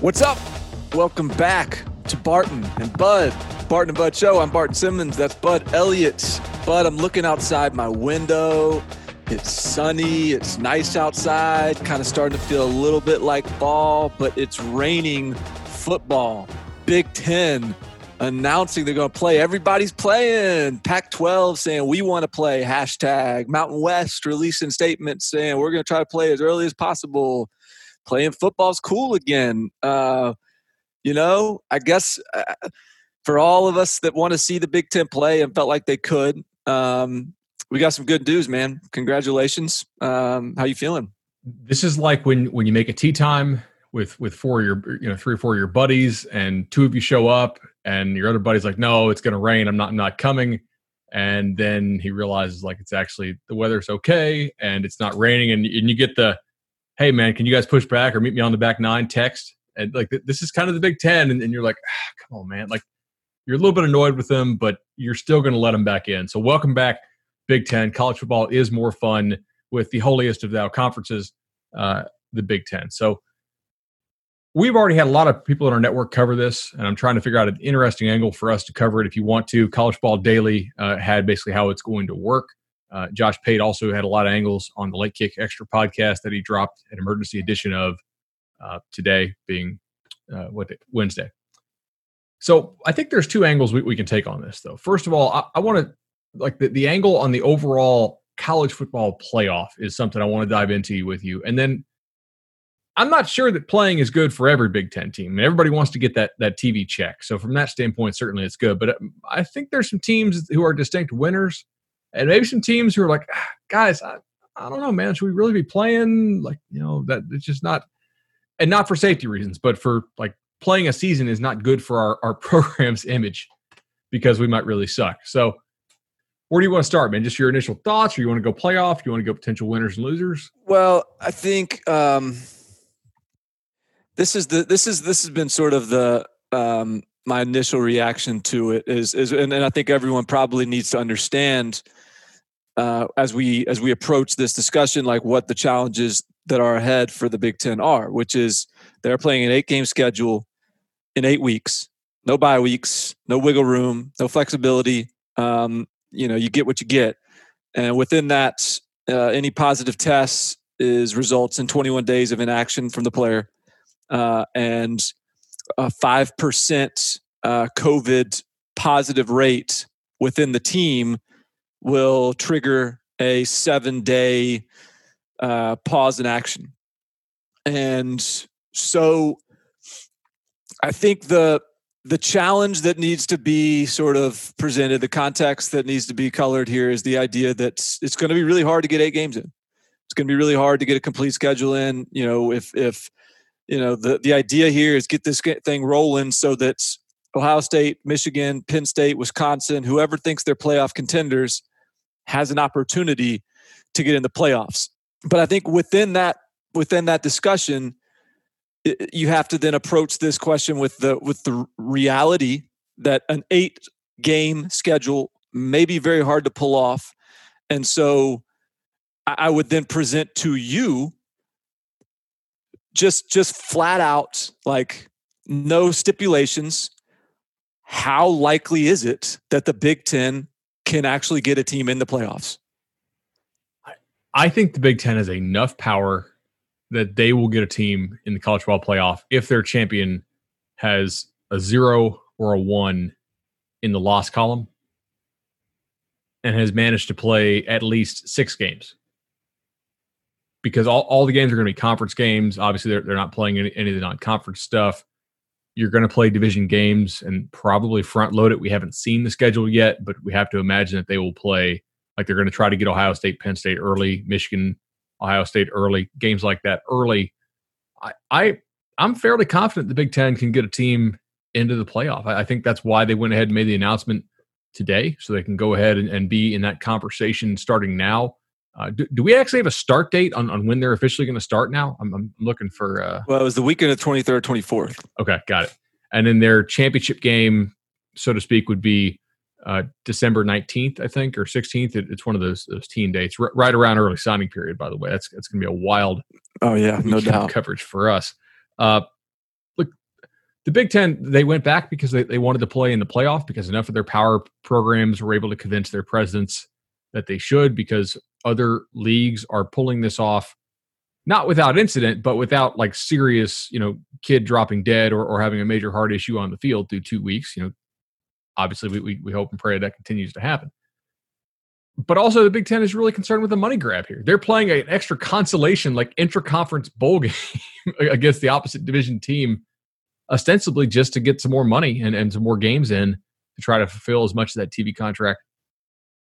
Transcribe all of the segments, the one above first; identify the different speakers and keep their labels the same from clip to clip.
Speaker 1: What's up? Welcome back to Barton and Bud. Barton and Bud Show. I'm Barton Simmons. That's Bud Elliott. Bud, I'm looking outside my window. It's sunny. It's nice outside. Kind of starting to feel a little bit like fall, but it's raining football. Big Ten announcing they're going to play. Everybody's playing. Pac 12 saying we want to play. Hashtag Mountain West releasing statements saying we're going to try to play as early as possible. Playing football's cool again. Uh, you know, I guess uh, for all of us that want to see the Big Ten play and felt like they could, um, we got some good news, man. Congratulations. Um, how you feeling?
Speaker 2: This is like when when you make a tee time with with four of your you know three or four of your buddies, and two of you show up, and your other buddy's like, "No, it's going to rain. I'm not I'm not coming." And then he realizes like it's actually the weather's okay and it's not raining, and and you get the, "Hey man, can you guys push back or meet me on the back nine? text, and like this is kind of the Big Ten, and, and you're like, ah, "Come on, man!" Like you're a little bit annoyed with them, but you're still going to let them back in. So welcome back, Big Ten. College football is more fun with the holiest of thou conferences, uh, the Big Ten. So we've already had a lot of people in our network cover this, and I'm trying to figure out an interesting angle for us to cover it. If you want to, College Ball Daily uh, had basically how it's going to work. Uh, Josh Pate also had a lot of angles on the Late Kick Extra podcast that he dropped an emergency edition of uh, today, being uh, what day? Wednesday. So I think there's two angles we, we can take on this, though. First of all, I, I want to like the, the angle on the overall college football playoff is something I want to dive into with you, and then I'm not sure that playing is good for every Big Ten team. Everybody wants to get that that TV check. So from that standpoint, certainly it's good. But um, I think there's some teams who are distinct winners, and maybe some teams who are like, ah, guys, I, I don't know, man. Should we really be playing? Like, you know, that it's just not, and not for safety reasons, but for like playing a season is not good for our our program's image because we might really suck. So where do you want to start, man? Just your initial thoughts, or you want to go playoff? You want to go potential winners and losers?
Speaker 1: Well, I think. um this is the this is this has been sort of the um, my initial reaction to it is is and, and I think everyone probably needs to understand uh, as we as we approach this discussion like what the challenges that are ahead for the Big Ten are, which is they're playing an eight game schedule in eight weeks, no bye weeks, no wiggle room, no flexibility. Um, you know, you get what you get, and within that, uh, any positive tests is results in 21 days of inaction from the player uh, and a five percent uh, COVID positive rate within the team will trigger a seven day uh, pause in action. And so I think the the challenge that needs to be sort of presented, the context that needs to be colored here is the idea that it's going to be really hard to get eight games in. It's going to be really hard to get a complete schedule in. You know, if if you know the the idea here is get this thing rolling so that Ohio State, Michigan, Penn State, Wisconsin, whoever thinks they're playoff contenders has an opportunity to get in the playoffs. But I think within that within that discussion, you have to then approach this question with the with the reality that an eight game schedule may be very hard to pull off, and so I would then present to you just just flat out like no stipulations. How likely is it that the big 10 can actually get a team in the playoffs?
Speaker 2: I think the big 10 has enough power that they will get a team in the college football playoff if their champion has a zero or a one in the loss column and has managed to play at least six games because all, all the games are going to be conference games. Obviously, they're, they're not playing any, any of the non conference stuff. You're going to play division games and probably front load it. We haven't seen the schedule yet, but we have to imagine that they will play like they're going to try to get Ohio State, Penn State early, Michigan, Ohio State early, games like that early. I, I I'm fairly confident the Big Ten can get a team into the playoff. I, I think that's why they went ahead and made the announcement today, so they can go ahead and, and be in that conversation starting now. Uh, do, do, we actually have a start date on, on when they're officially going to start now? I'm, I'm looking for. Uh,
Speaker 1: well, it was the weekend of 23rd, 24th.
Speaker 2: Okay, got it. And then their championship game, so to speak, would be uh, December 19th, I think, or 16th. It, it's one of those those teen dates, r- right around early signing period. By the way, that's that's going to be a wild.
Speaker 1: Oh yeah, no doubt
Speaker 2: coverage for us. Uh, look, the Big Ten, they went back because they, they wanted to play in the playoff because enough of their power programs were able to convince their presidents that they should because other leagues are pulling this off not without incident but without like serious you know kid dropping dead or, or having a major heart issue on the field through two weeks you know obviously we, we, we hope and pray that continues to happen. But also the big ten is really concerned with the money grab here. They're playing an extra consolation like intra-conference bowl game against the opposite division team ostensibly just to get some more money and, and some more games in to try to fulfill as much of that tv contract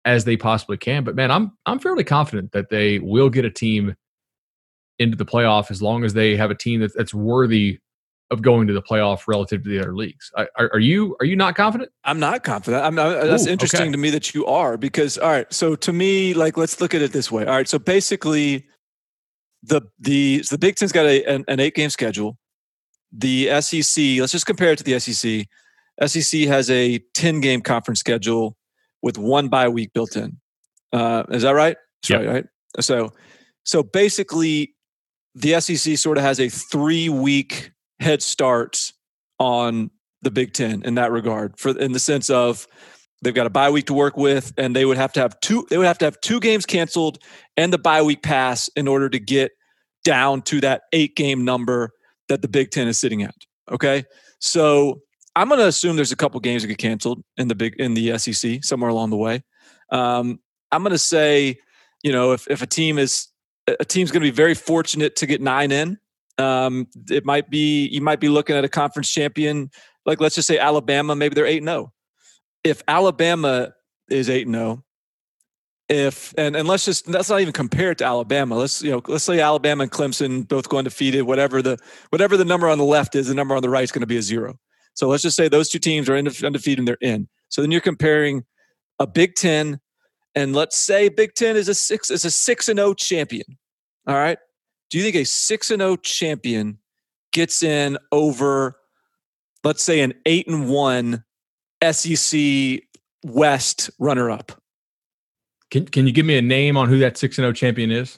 Speaker 2: as they possibly can. But man, I'm I'm fairly confident that they will get a team into the playoff as long as they have a team that, that's worthy of going to the playoff relative to the other leagues. Are, are you are you not confident?
Speaker 1: I'm not confident. I'm, I, that's interesting okay. to me that you are because all right. So to me, like let's look at it this way. All right. So basically, the the the Big Ten's got a, an, an eight game schedule. The SEC. Let's just compare it to the SEC. SEC has a ten game conference schedule with one bye week built in. Uh, is that right?
Speaker 2: Yeah. Right,
Speaker 1: right. So, so basically, the SEC sort of has a three week head start on the Big Ten in that regard, for in the sense of they've got a bye week to work with, and they would have to have two. They would have to have two games canceled and the bye week pass in order to get down to that eight game number that the Big Ten is sitting at. Okay, so I'm going to assume there's a couple games that get canceled in the big in the SEC somewhere along the way. Um, I'm going to say, you know, if if a team is a team's going to be very fortunate to get nine in, um, it might be you might be looking at a conference champion like let's just say Alabama. Maybe they're eight zero. Oh. If Alabama is eight zero, oh, if and and let's just let's not even compare it to Alabama. Let's you know let's say Alabama and Clemson both go undefeated. Whatever the whatever the number on the left is, the number on the right is going to be a zero. So let's just say those two teams are undefeated and they're in. So then you're comparing a Big Ten, and let's say Big Ten is a six is a six and zero oh champion. All right. Do you think a six and zero oh champion gets in over, let's say, an eight and one SEC West runner up?
Speaker 2: Can Can you give me a name on who that six and zero oh champion is?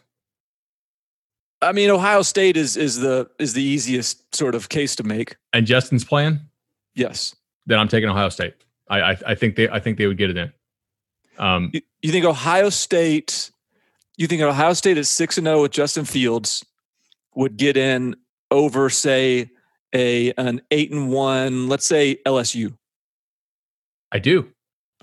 Speaker 1: I mean, Ohio State is is the is the easiest sort of case to make.
Speaker 2: And Justin's playing.
Speaker 1: Yes.
Speaker 2: Then I'm taking Ohio State. I I, I think they I think they would get it in.
Speaker 1: Um, you, you think Ohio State? You think Ohio State at six and zero oh with Justin Fields would get in over, say, a an eight and one, let's say LSU?
Speaker 2: I do.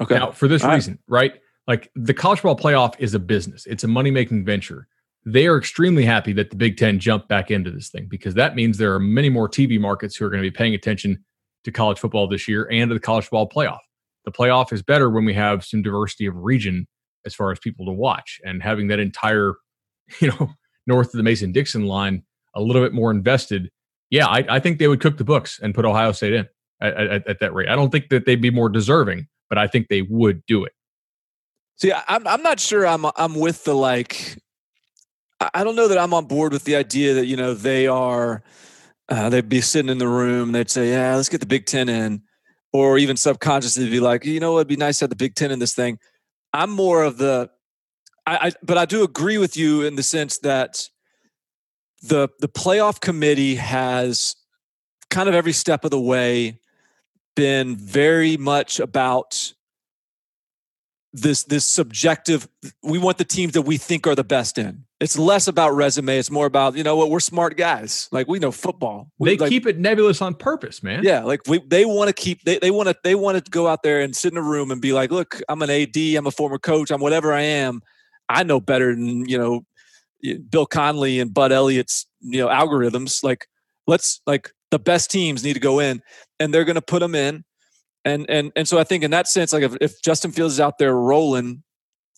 Speaker 1: Okay.
Speaker 2: Now, for this All reason, right. right? Like the college football playoff is a business. It's a money making venture. They are extremely happy that the Big Ten jumped back into this thing because that means there are many more TV markets who are going to be paying attention to college football this year and to the college football playoff. The playoff is better when we have some diversity of region as far as people to watch and having that entire, you know, north of the Mason Dixon line a little bit more invested. Yeah, I, I think they would cook the books and put Ohio State in at, at, at, that rate. I don't think that they'd be more deserving, but I think they would do it.
Speaker 1: See, I'm I'm not sure I'm I'm with the like. I don't know that I'm on board with the idea that you know they are uh, they'd be sitting in the room. They'd say, "Yeah, let's get the Big Ten in," or even subconsciously be like, "You know, it'd be nice to have the Big Ten in this thing." I'm more of the, I, I but I do agree with you in the sense that the the playoff committee has kind of every step of the way been very much about this this subjective we want the teams that we think are the best in. It's less about resume it's more about you know what we're smart guys. Like we know football. They
Speaker 2: like, keep it nebulous on purpose man.
Speaker 1: Yeah like we, they want to keep they, they want to they want to go out there and sit in a room and be like look i'm an ad i'm a former coach i'm whatever i am. I know better than you know bill connelly and bud elliott's you know algorithms. Like let's like the best teams need to go in and they're going to put them in and and and so I think in that sense, like if, if Justin Fields is out there rolling,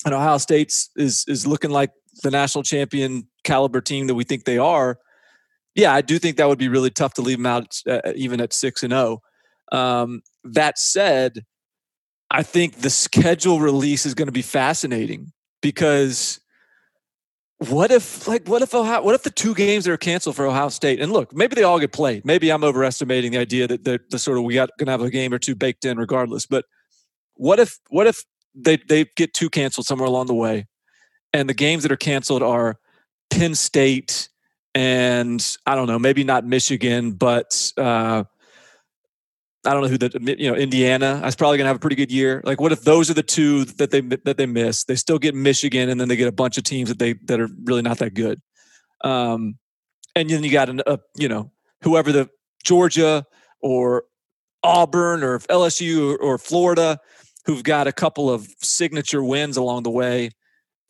Speaker 1: and Ohio State's is is looking like the national champion caliber team that we think they are, yeah, I do think that would be really tough to leave them out uh, even at six and zero. Oh. Um, that said, I think the schedule release is going to be fascinating because what if like what if Ohio, what if the two games that are canceled for Ohio State and look maybe they all get played. Maybe I'm overestimating the idea that the, the sort of we got gonna have a game or two baked in regardless but what if what if they they get two canceled somewhere along the way and the games that are canceled are Penn State and I don't know maybe not Michigan but uh, I don't know who the you know Indiana. I was probably gonna have a pretty good year. Like, what if those are the two that they that they miss? They still get Michigan, and then they get a bunch of teams that they that are really not that good. Um, and then you got a, a you know whoever the Georgia or Auburn or LSU or, or Florida who've got a couple of signature wins along the way.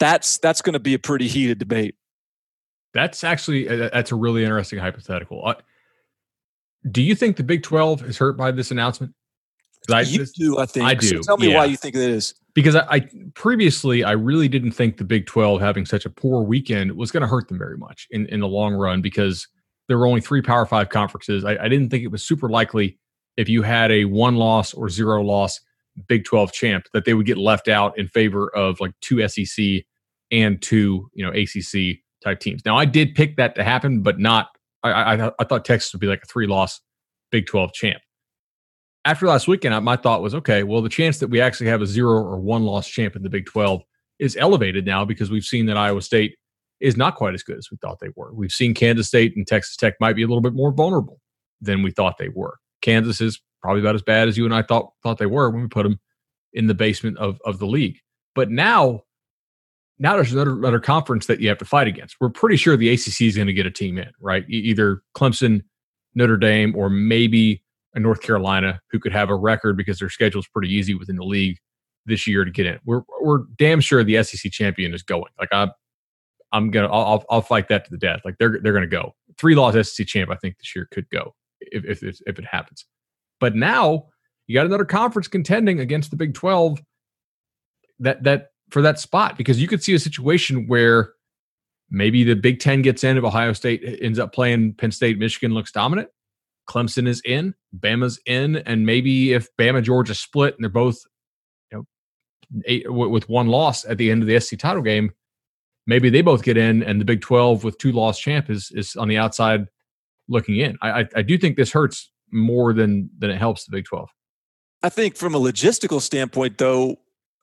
Speaker 1: That's that's going to be a pretty heated debate.
Speaker 2: That's actually uh, that's a really interesting hypothetical. Do you think the Big Twelve is hurt by this announcement?
Speaker 1: I, you this, do, I think.
Speaker 2: I do. So
Speaker 1: tell me yeah. why you think it is.
Speaker 2: Because I, I, previously I really didn't think the Big Twelve having such a poor weekend was going to hurt them very much in in the long run because there were only three Power Five conferences. I, I didn't think it was super likely if you had a one loss or zero loss Big 12 champ that they would get left out in favor of like two SEC and two, you know, ACC type teams. Now, I did pick that to happen, but not. I, I, I thought Texas would be like a three loss Big 12 champ. After last weekend, my thought was okay, well, the chance that we actually have a zero or one loss champ in the Big 12 is elevated now because we've seen that Iowa State is not quite as good as we thought they were. We've seen Kansas State and Texas Tech might be a little bit more vulnerable than we thought they were. Kansas is probably about as bad as you and I thought thought they were when we put them in the basement of of the league. But now, now there's another, another conference that you have to fight against. We're pretty sure the ACC is going to get a team in, right? Either Clemson, Notre Dame, or maybe a North Carolina who could have a record because their schedule is pretty easy within the league this year to get in. We're we're damn sure the SEC champion is going. Like I, I'm gonna I'll I'll fight that to the death. Like they're they're gonna go three loss SEC champ. I think this year could go if if if it happens. But now you got another conference contending against the Big 12 that that for that spot because you could see a situation where maybe the Big 10 gets in if Ohio State ends up playing Penn State, Michigan looks dominant. Clemson is in, Bama's in, and maybe if Bama Georgia split and they're both you know eight, with one loss at the end of the SC title game, maybe they both get in and the Big 12 with two loss champ is is on the outside looking in. I, I, I do think this hurts more than than it helps the Big Twelve.
Speaker 1: I think from a logistical standpoint, though,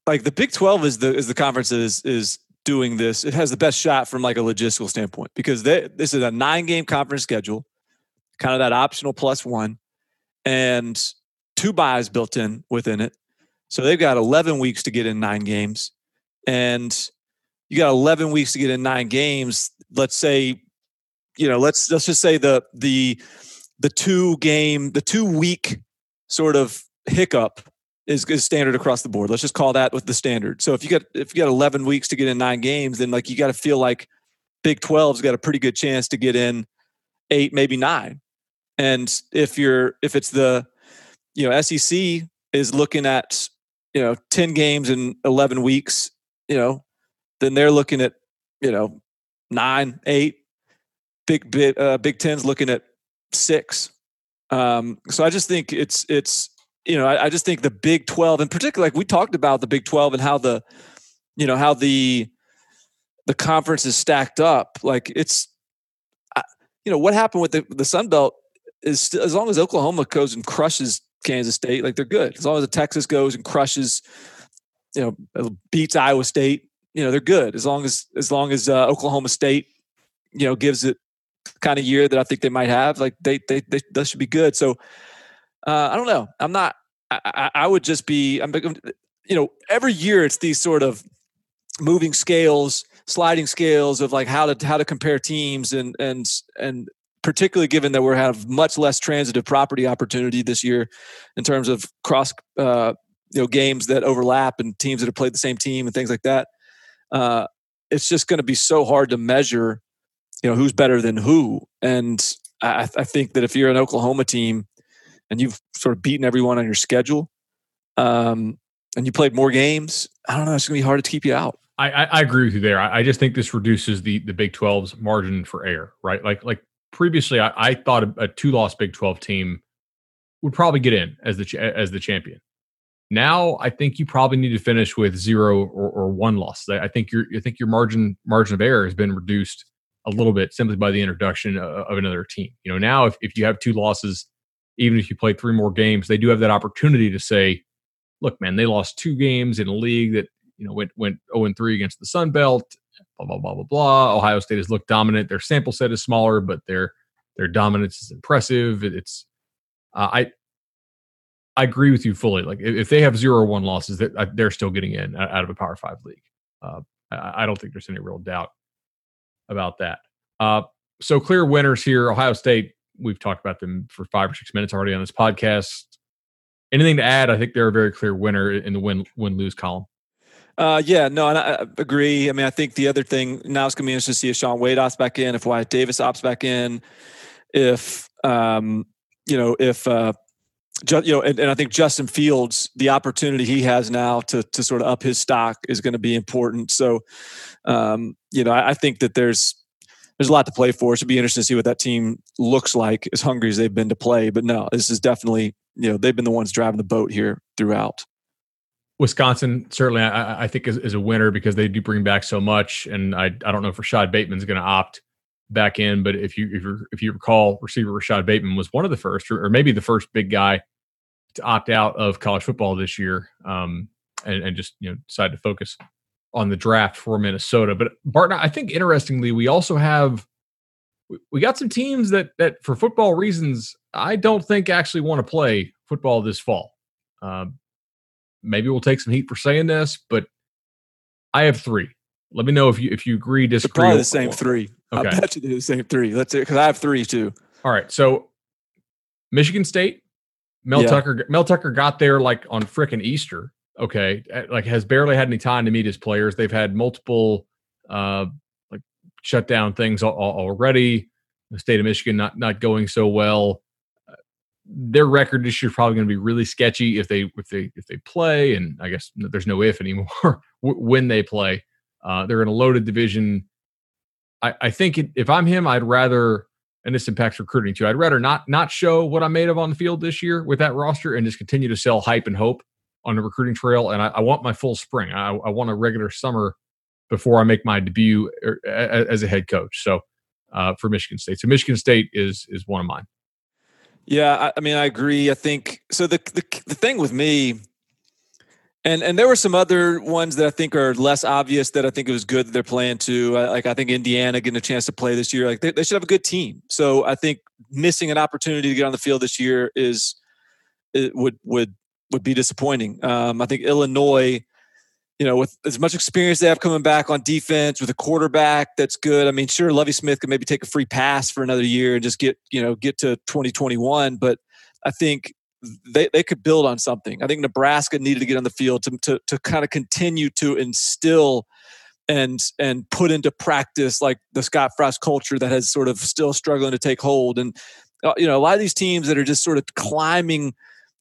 Speaker 1: like the Big Twelve is the is the conference that is is doing this. It has the best shot from like a logistical standpoint because they, this is a nine game conference schedule, kind of that optional plus one, and two byes built in within it. So they've got 11 weeks to get in nine games. And you got 11 weeks to get in nine games. Let's say you know, let's let's just say the the the two game, the two week sort of hiccup is, is standard across the board. Let's just call that with the standard. So if you got if you got 11 weeks to get in nine games, then like you got to feel like Big 12's got a pretty good chance to get in eight, maybe nine. And if you're if it's the you know SEC is looking at you know 10 games in 11 weeks, you know, then they're looking at you know nine, eight, Big bit uh, Big Ten's looking at six. Um, so I just think it's it's you know I, I just think the Big Twelve in particular, like we talked about the Big Twelve and how the you know how the the conference is stacked up. Like it's you know what happened with the the Sun Belt is as long as Oklahoma goes and crushes Kansas State, like they're good. As long as the Texas goes and crushes, you know, beats Iowa State, you know, they're good. As long as as long as uh, Oklahoma State, you know, gives it kind of year that I think they might have, like they they they, they should be good. So uh, I don't know. I'm not. I, I would just be. I'm. You know, every year it's these sort of moving scales, sliding scales of like how to how to compare teams and and and particularly given that we have much less transitive property opportunity this year in terms of cross uh, you know games that overlap and teams that have played the same team and things like that. Uh, it's just going to be so hard to measure you know who's better than who and I, I, think that if you're an oklahoma team and you've sort of beaten everyone on your schedule um, and you played more games i don't know it's going to be hard to keep you out
Speaker 2: I, I, agree with you there. I, I, just think this reduces the the Big 12's margin for error, right? Like like previously, I, I thought a, a two loss Big 12 team would probably get in as the as the champion. Now, I think you probably need to finish with zero or, or one loss. I think your I think your margin margin of error has been reduced a little bit simply by the introduction of another team. You know, now if, if you have two losses, even if you play three more games, they do have that opportunity to say, look, man, they lost two games in a league that, you know, went went 0 and 3 against the Sun Belt, blah, blah, blah, blah, blah. Ohio State has looked dominant. Their sample set is smaller, but their their dominance is impressive. It's uh, I I agree with you fully. Like if they have zero or one losses, they're still getting in out of a Power Five league. Uh, I don't think there's any real doubt about that. Uh, so clear winners here. Ohio State. We've talked about them for five or six minutes already on this podcast. Anything to add? I think they're a very clear winner in the win win lose column.
Speaker 1: Uh, yeah, no, and I agree. I mean, I think the other thing now it's going to be interesting to see if Shaun Wade opts back in, if Wyatt Davis opts back in, if um, you know, if uh, you know, and, and, I think Justin Fields, the opportunity he has now to to sort of up his stock is going to be important. So, um, you know, I, I, think that there's there's a lot to play for. It should be interesting to see what that team looks like, as hungry as they've been to play. But no, this is definitely you know they've been the ones driving the boat here throughout.
Speaker 2: Wisconsin certainly, I, I think, is, is, a winner because they do bring back so much, and I, I don't know if Rashod Bateman's going to opt back in, but if you if you if you recall, receiver Rashod Bateman was one of the first, or, or, maybe the first big guy to opt out of college football this year, um, and, and just you know decide to focus on the draft for Minnesota. But Barton, I think interestingly, we also have we got some teams that that for football reasons I don't think actually want to play football this fall. Um, maybe we'll take some heat for saying this, but I have three. Let me know if you if you agree, disagree.
Speaker 1: They're probably the same three. Okay. I bet you they're the same three. Let's because I have three too.
Speaker 2: All right. So Michigan State, Mel yeah. Tucker. Mel Tucker got there like on frickin' Easter. Okay, eh, like has barely had any time to meet his players. They've had multiple uh like shutdown things already. The state of Michigan not not going so well their record this year is probably going to be really sketchy if they if they if they play, and I guess there's no if anymore when they play. Uh, they're in a loaded division. I, I think it, if I'm him, I'd rather, and this impacts recruiting too. I'd rather not not show what I'm made of on the field this year with that roster, and just continue to sell hype and hope on the recruiting trail. And I, I want my full spring. I, I, want a regular summer before I make my debut er, as a head coach. So uh, for Michigan State, so Michigan State is is one of mine.
Speaker 1: Yeah, I, I mean, I agree. I think so. The, the the thing with me, and and there were some other ones that I think are less obvious that I think it was good that they're playing too. Like I think Indiana getting a chance to play this year, like they, they should have a good team. So I think missing an opportunity to get on the field this year is it would would would be disappointing. Um, I think Illinois you know, with as much experience they have coming back on defense, with a quarterback that's good. I mean, sure, Lovie Smith can maybe take a free pass for another year and just get, you know, get to 2021. But I think they, they could build on something. I think Nebraska needed to get on the field to, to, to kind of continue to instill and and put into practice like the Scott Frost culture that has sort of still struggling to take hold. And uh, you know, a lot of these teams that are just sort of climbing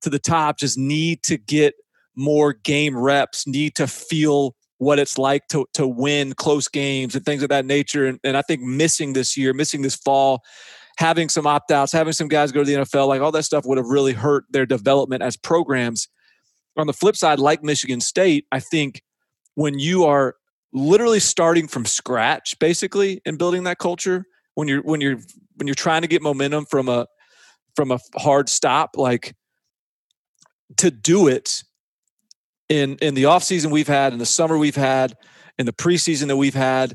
Speaker 1: to the top just need to get more game reps, need to feel what it's like to to win close games and things of that nature. And, and I think missing this year, missing this fall, having some opt outs, having some guys go to the NFL, like all that stuff would have really hurt their development as programs. On the flip side, like Michigan State, I think when you are literally starting from scratch, basically, and building that culture, when you're when you're when you're trying to get momentum from a from a hard stop, like to do it in in the off season we've had, in the summer we've had, in the preseason that we've had,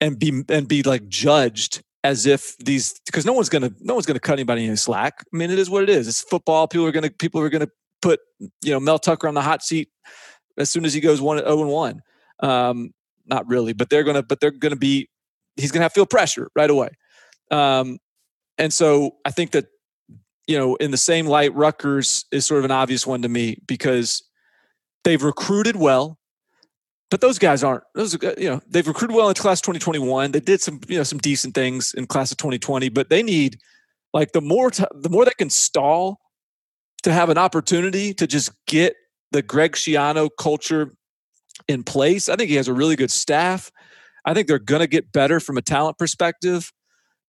Speaker 1: and be and be like judged as if these because no one's gonna no one's gonna cut anybody any slack. I mean, it is what it is. It's football. People are gonna people are gonna put you know Mel Tucker on the hot seat as soon as he goes one zero oh and one. Um, not really, but they're gonna but they're gonna be he's gonna have to feel pressure right away. Um, and so I think that you know in the same light, Rutgers is sort of an obvious one to me because They've recruited well, but those guys aren't. Those uh, you know they've recruited well in class 2021. They did some you know some decent things in class of 2020, but they need like the more t- the more they can stall to have an opportunity to just get the Greg Schiano culture in place. I think he has a really good staff. I think they're going to get better from a talent perspective,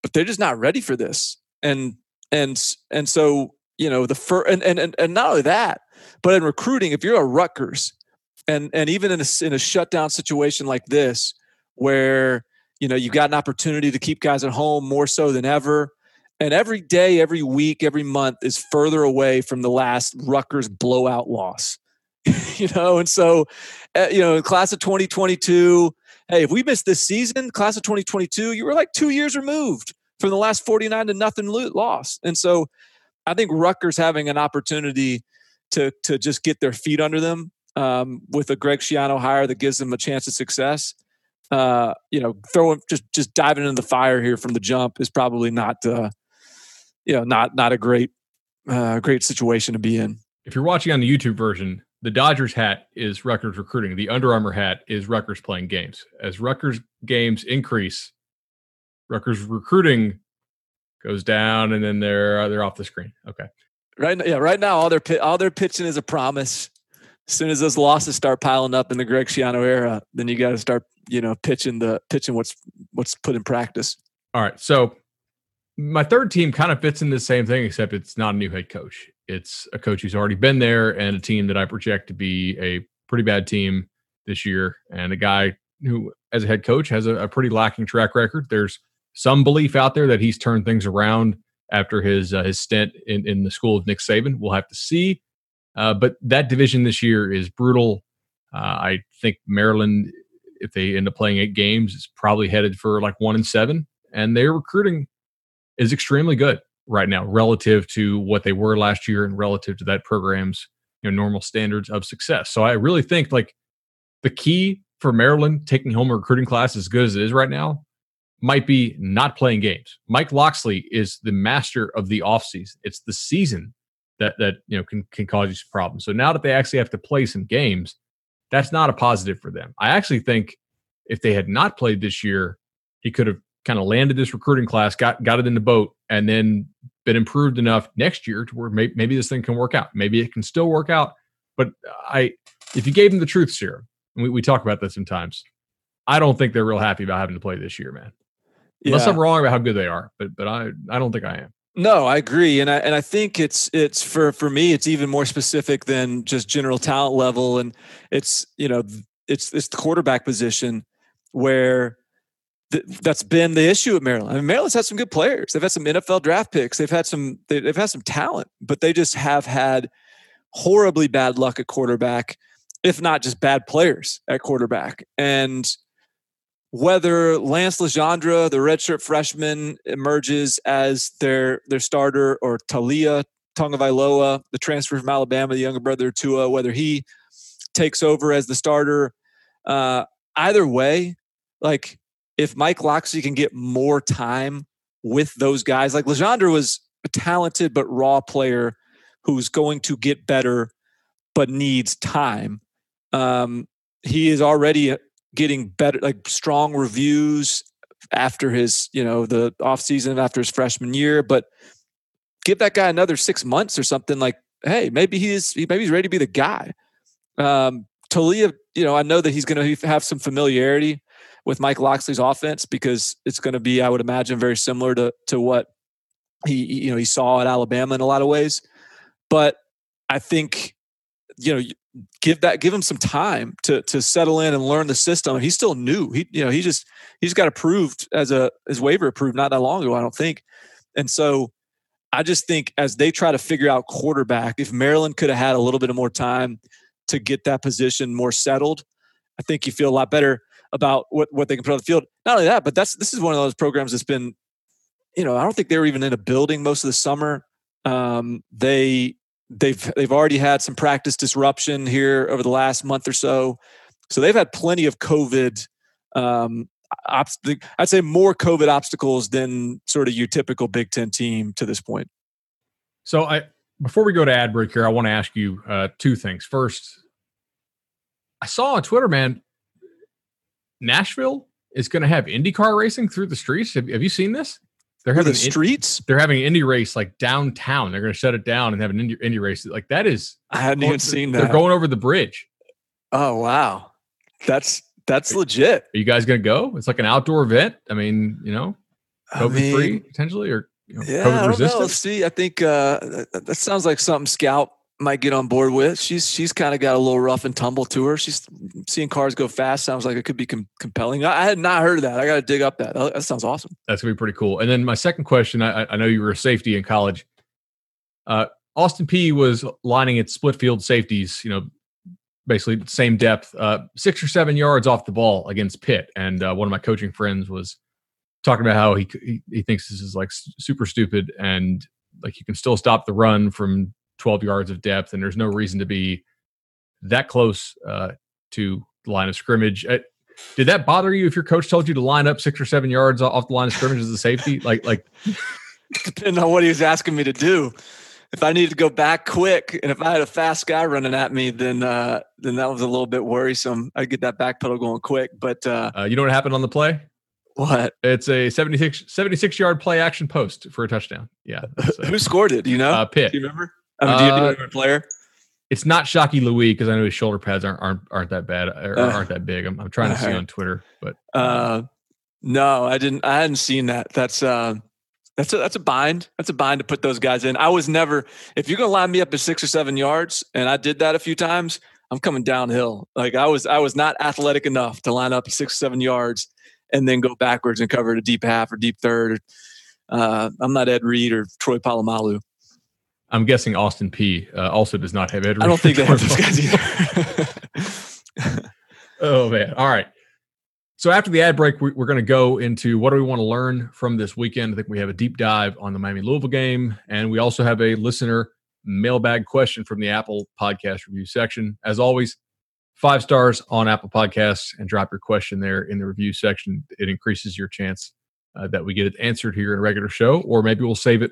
Speaker 1: but they're just not ready for this. And and and so you know the first and, and and not only that, but in recruiting, if you're a Rutgers, and and even in a in a shutdown situation like this, where you know you've got an opportunity to keep guys at home more so than ever, and every day, every week, every month is further away from the last Rutgers blowout loss. you know, and so uh, you know, class of 2022, hey, if we missed this season, class of 2022, you were like two years removed from the last 49 to nothing loss. And so I think Rutgers having an opportunity to to just get their feet under them um, with a Greg Schiano hire that gives them a chance of success. Uh, you know, throwing just just diving into the fire here from the jump is probably not uh, you know not not a great uh, great situation to be in.
Speaker 2: If you're watching on the YouTube version, the Dodgers hat is Rutgers recruiting. The Under Armour hat is Rutgers playing games. As Rutgers games increase, Rutgers recruiting goes down, and then they're uh, they're off the screen. Okay.
Speaker 1: Right. Yeah. Right now, all they're all they're pitching is a promise. As soon as those losses start piling up in the Greg Schiano era, then you got to start, you know, pitching the pitching what's what's put in practice.
Speaker 2: All right. So my third team kind of fits in the same thing, except it's not a new head coach. It's a coach who's already been there and a team that I project to be a pretty bad team this year, and a guy who, as a head coach, has a, a pretty lacking track record. There's some belief out there that he's turned things around after his uh, his stint in, in the school of Nick Saban. We'll have to see. Uh, but that division this year is brutal. Uh, I think Maryland, if they end up playing eight games, is probably headed for like one and seven, and their recruiting is extremely good right now relative to what they were last year and relative to that program's you know normal standards of success. So I really think like the key for Maryland taking home a recruiting class as good as it is right now might be not playing games. Mike Locksley is the master of the offseason. It's the season that that you know can can cause you some problems. So now that they actually have to play some games, that's not a positive for them. I actually think if they had not played this year, he could have kind of landed this recruiting class, got got it in the boat, and then been improved enough next year to where maybe, maybe this thing can work out. Maybe it can still work out. But I, if you gave them the truth serum, we, we talk about this sometimes, I don't think they're real happy about having to play this year, man. Yeah. Unless I'm wrong about how good they are, but but I I don't think I am.
Speaker 1: No, I agree, and I and I think it's it's for for me it's even more specific than just general talent level, and it's you know it's it's the quarterback position where th- that's been the issue at Maryland. I mean, Maryland's had some good players. They've had some NFL draft picks. They've had some. They, they've had some talent, but they just have had horribly bad luck at quarterback, if not just bad players at quarterback. And whether Lance Legendre, the redshirt freshman, emerges as their their starter, or Taulia Tagovailoa, the transfer from Alabama, the younger brother Tua, whether he takes over as the starter, uh, either way, like if Mike Locksley can get more time with those guys, like Legendre was a talented but raw player who's going to get better but needs time. Um, he is already getting better, like strong reviews after his, you know, the offseason after his freshman year. But give that guy another six months or something like, hey, maybe he's maybe he's ready to be the guy. Um, Taulia, you know, I know that he's going to have some familiarity with Mike Locksley's offense because it's going to be, I would imagine, very similar to to what he you know he saw at Alabama in a lot of ways. But I think you know give that give him some time to to settle in and learn the system. He's still new. He you know he just he's got approved as a as waiver approved not that long ago. I don't think, and so. I just think as they try to figure out quarterback, if Maryland could have had a little bit of more time to get that position more settled, I think you feel a lot better about what, what they can put on the field. Not only that, but that's this is one of those programs that's been, you know, I don't think they were even in a building most of the summer. Um, they they've they've already had some practice disruption here over the last month or so, so they've had plenty of COVID. Um, I'd say more COVID obstacles than sort of your typical Big Ten team to this point.
Speaker 2: So I before we go to ad break here, I want to ask you uh, two things. First, I saw on Twitter, man, Nashville is going to have IndyCar racing through the streets. Have, have you seen this?
Speaker 1: They're having the streets.
Speaker 2: They're having an Indy race like downtown. They're going to shut it down and have an indie, Indy race. Like that is.
Speaker 1: I hadn't even seen that.
Speaker 2: They're going over the bridge.
Speaker 1: Oh wow, that's that's legit.
Speaker 2: Are you guys going to go? It's like an outdoor event. I mean, you know, COVID mean, free potentially, or you know,
Speaker 1: yeah, COVID I don't know. Let's see. I think uh, that, that sounds like something Scout might get on board with. She's she's kind of got a little rough and tumble to her. She's seeing cars go fast. Sounds like it could be com- compelling. I, I, had not heard of that. I got to dig up that. That sounds awesome.
Speaker 2: That's gonna be pretty cool. And then my second question. I, I know you were a safety in college. Uh, Austin Peay was lining its split field safeties. You know, basically same depth, uh, six or seven yards off the ball against Pitt. And uh, one of my coaching friends was talking about how he, he he thinks this is like super stupid and like you can still stop the run from 12 yards of depth, and there's no reason to be that close uh, to the line of scrimmage. Uh, did that bother you if your coach told you to line up six or seven yards off the line of scrimmage as a safety? Like, like
Speaker 1: depending on what he was asking me to do. If I needed to go back quick, and if I had a fast guy running at me, then uh, then that was a little bit worrisome. I'd get that back pedal going quick. But uh,
Speaker 2: uh, you know what happened on the play?
Speaker 1: What?
Speaker 2: It's a 76, 76 yard play action post for a touchdown. Yeah.
Speaker 1: Who scored it? Do you know?
Speaker 2: Uh, Pitt.
Speaker 1: Do you remember? I mean, do you, remember a player?
Speaker 2: It's not Shockey Louis because I know his shoulder pads aren't aren't, aren't that bad or uh, aren't that big. I'm, I'm trying to see on Twitter, but
Speaker 1: uh, no, I didn't. I hadn't seen that. That's uh, that's a that's a bind. That's a bind to put those guys in. I was never. If you're gonna line me up at six or seven yards, and I did that a few times, I'm coming downhill. Like I was, I was not athletic enough to line up at six or seven yards and then go backwards and cover a deep half or deep third. Uh, I'm not Ed Reed or Troy Polamalu.
Speaker 2: I'm guessing Austin Peay uh, also does not have Ed Reed.
Speaker 1: I don't think they have those guys
Speaker 2: either. oh man! All right. So after the ad break, we, are going to go into what do we want to learn from this weekend. I think we have a deep dive on the Miami Louisville game, and we also have a listener mailbag question from the Apple Podcast review section. As always, five stars on Apple Podcasts and drop your question there in the review section. It increases your chance uh, that we get it answered here in a regular show, or maybe we'll save it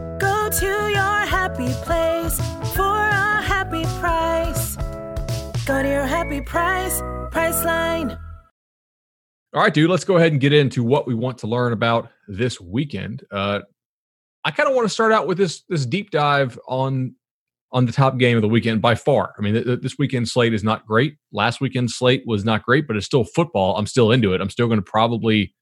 Speaker 3: To your happy place for a happy price. Go to your happy price, Priceline.
Speaker 2: All right, dude, let's go ahead and get into what we want to learn about this weekend. Uh, I kind of want to start out with this this deep dive on on the top game of the weekend by far. I mean, th- th- this weekend slate is not great. Last weekend slate was not great, but it's still football. I'm still into it. I'm still going to probably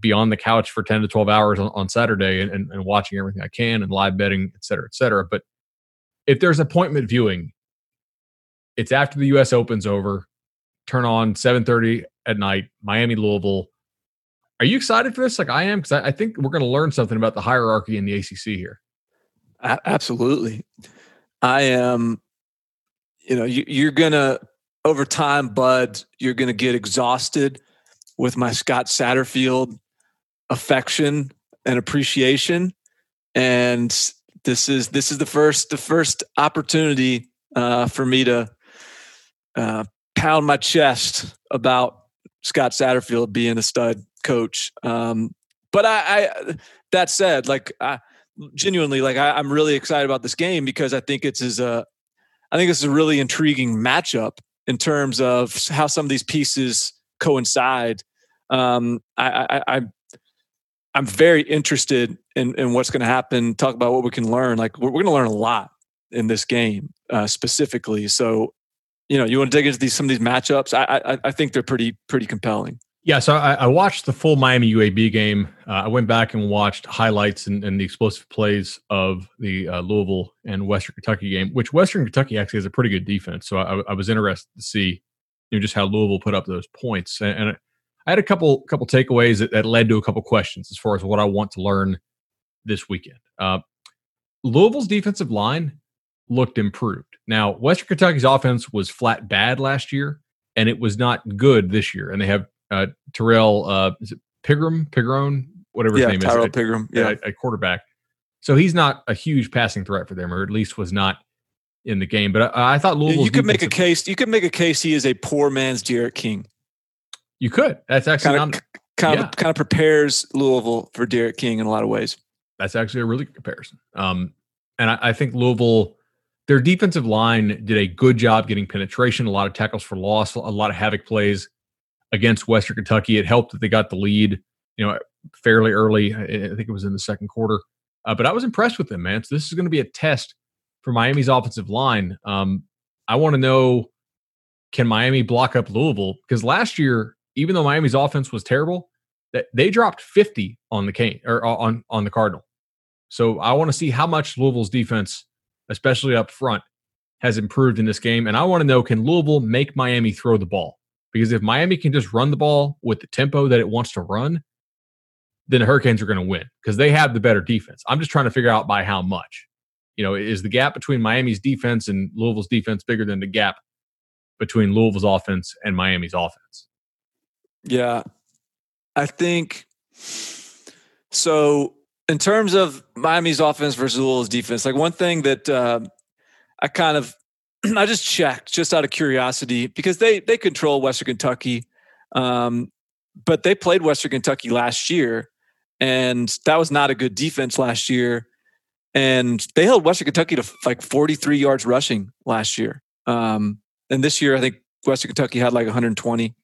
Speaker 2: be on the couch for 10 to 12 hours on, on Saturday and, and, and, watching everything I can and live betting, et cetera, et cetera. But if there's appointment viewing, it's after the U.S. Open's over. Turn on 7:30 at night, Miami, Louisville. Are you excited for this? Like I am, because I, I, think we're going to learn something about the hierarchy in the ACC here.
Speaker 1: absolutely, I am. You know, you, you're gonna over time, Bud. You're gonna get exhausted with my Scott Satterfield affection and appreciation, and this is this is the first the first opportunity uh, for me to uh, pound my chest about Scott Satterfield being a stud coach. Um, but I, I, that said, like I, genuinely, like I, am really excited about this game because I think it's is a, I think it's a really intriguing matchup in terms of how some of these pieces coincide. Um, I, I, I'm very interested in, in what's going to happen. Talk about what we can learn. Like we're, we're going to learn a lot in this game uh, specifically. So you know, you want to dig into these some of these matchups. I I, I think they're pretty pretty compelling.
Speaker 2: Yeah, so I, I watched the full Miami UAB game. Uh, I went back and watched highlights and, and the explosive plays of the uh, Louisville and Western Kentucky game, which Western Kentucky actually has a pretty good defense. So I, I was interested to see, you know, just how Louisville put up those points. And, and I had a couple couple takeaways that, that, led to a couple questions as far as what I want to learn this weekend. Uh, Louisville's defensive line looked improved. Now, Western Kentucky's offense was flat bad last year, and it was not good this year. And they have uh, Terrell uh, is it Pigrome, Pigrone, whatever his
Speaker 1: yeah,
Speaker 2: name
Speaker 1: Tyrell
Speaker 2: is,
Speaker 1: Pigrome, yeah,
Speaker 2: a, a, quarterback. So he's not a huge passing threat for them, or at least was not in the game. But I, I thought Louisville.
Speaker 1: You could make a case. You could make a case he is a poor man's D'Eriq King.
Speaker 2: You could. That's actually
Speaker 1: kind of kind, yeah. of kind of prepares Louisville for D'Eriq King in a lot of ways.
Speaker 2: That's actually a really good comparison. Um, and I, I think Louisville their defensive line did a good job getting penetration, a lot of tackles for loss, a lot of havoc plays against Western Kentucky. It helped that they got the lead, you know, fairly early. I think it was in the second quarter. Uh, but I was impressed with them, man. So this is going to be a test for Miami's offensive line. Um, I want to know can Miami block up Louisville? Because last year, even though Miami's offense was terrible, that they dropped 50 on the cane or uh, on on the Cardinal. So I want to see how much Louisville's defense especially up front, has improved in this game. And I want to know can Louisville make Miami throw the ball? Because if Miami can just run the ball with the tempo that it wants to run, then the Hurricanes are going to win because they have the better defense. I'm just trying to figure out by how much. You know, is the gap between Miami's defense and Louisville's defense bigger than the gap between Louisville's offense and Miami's offense?
Speaker 1: Yeah. I think so. In terms of Miami's offense versus Louisville's defense, like one thing that uh, I kind of I just checked just out of curiosity because they they control Western Kentucky, um, but they played Western Kentucky last year, and that was not a good defense last year. And they held Western Kentucky to like 43 yards rushing last year. Um, and this year, I think Western Kentucky had like 120.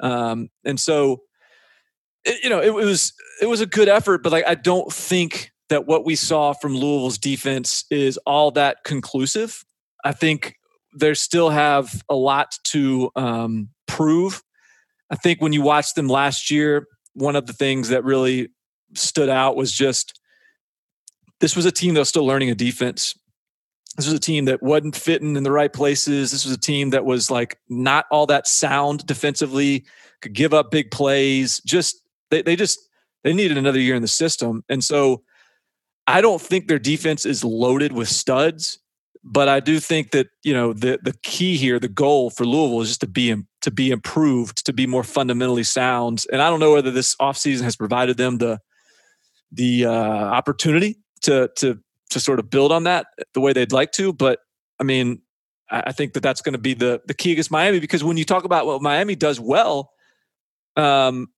Speaker 1: Um, and so, it, you know, it, it was it was a good effort, but like I don't think that what we saw from Louisville's defense is all that conclusive. I think they still have a lot to um, prove. I think when you watched them last year, one of the things that really stood out was just this was a team that was still learning a defense. This was a team that wasn't fitting in the right places. This was a team that was like not all that sound defensively, could give up big plays. Just they, they just they needed another year in the system. And so I don't think their defense is loaded with studs, but I do think that you know the the key here, the goal for Louisville is just to be to be improved, to be more fundamentally sound. And I don't know whether this offseason has provided them the the uh, opportunity to to to sort of build on that the way they'd like to. But I mean, I think that that's going to be the the key against Miami because when you talk about what Miami does well, um,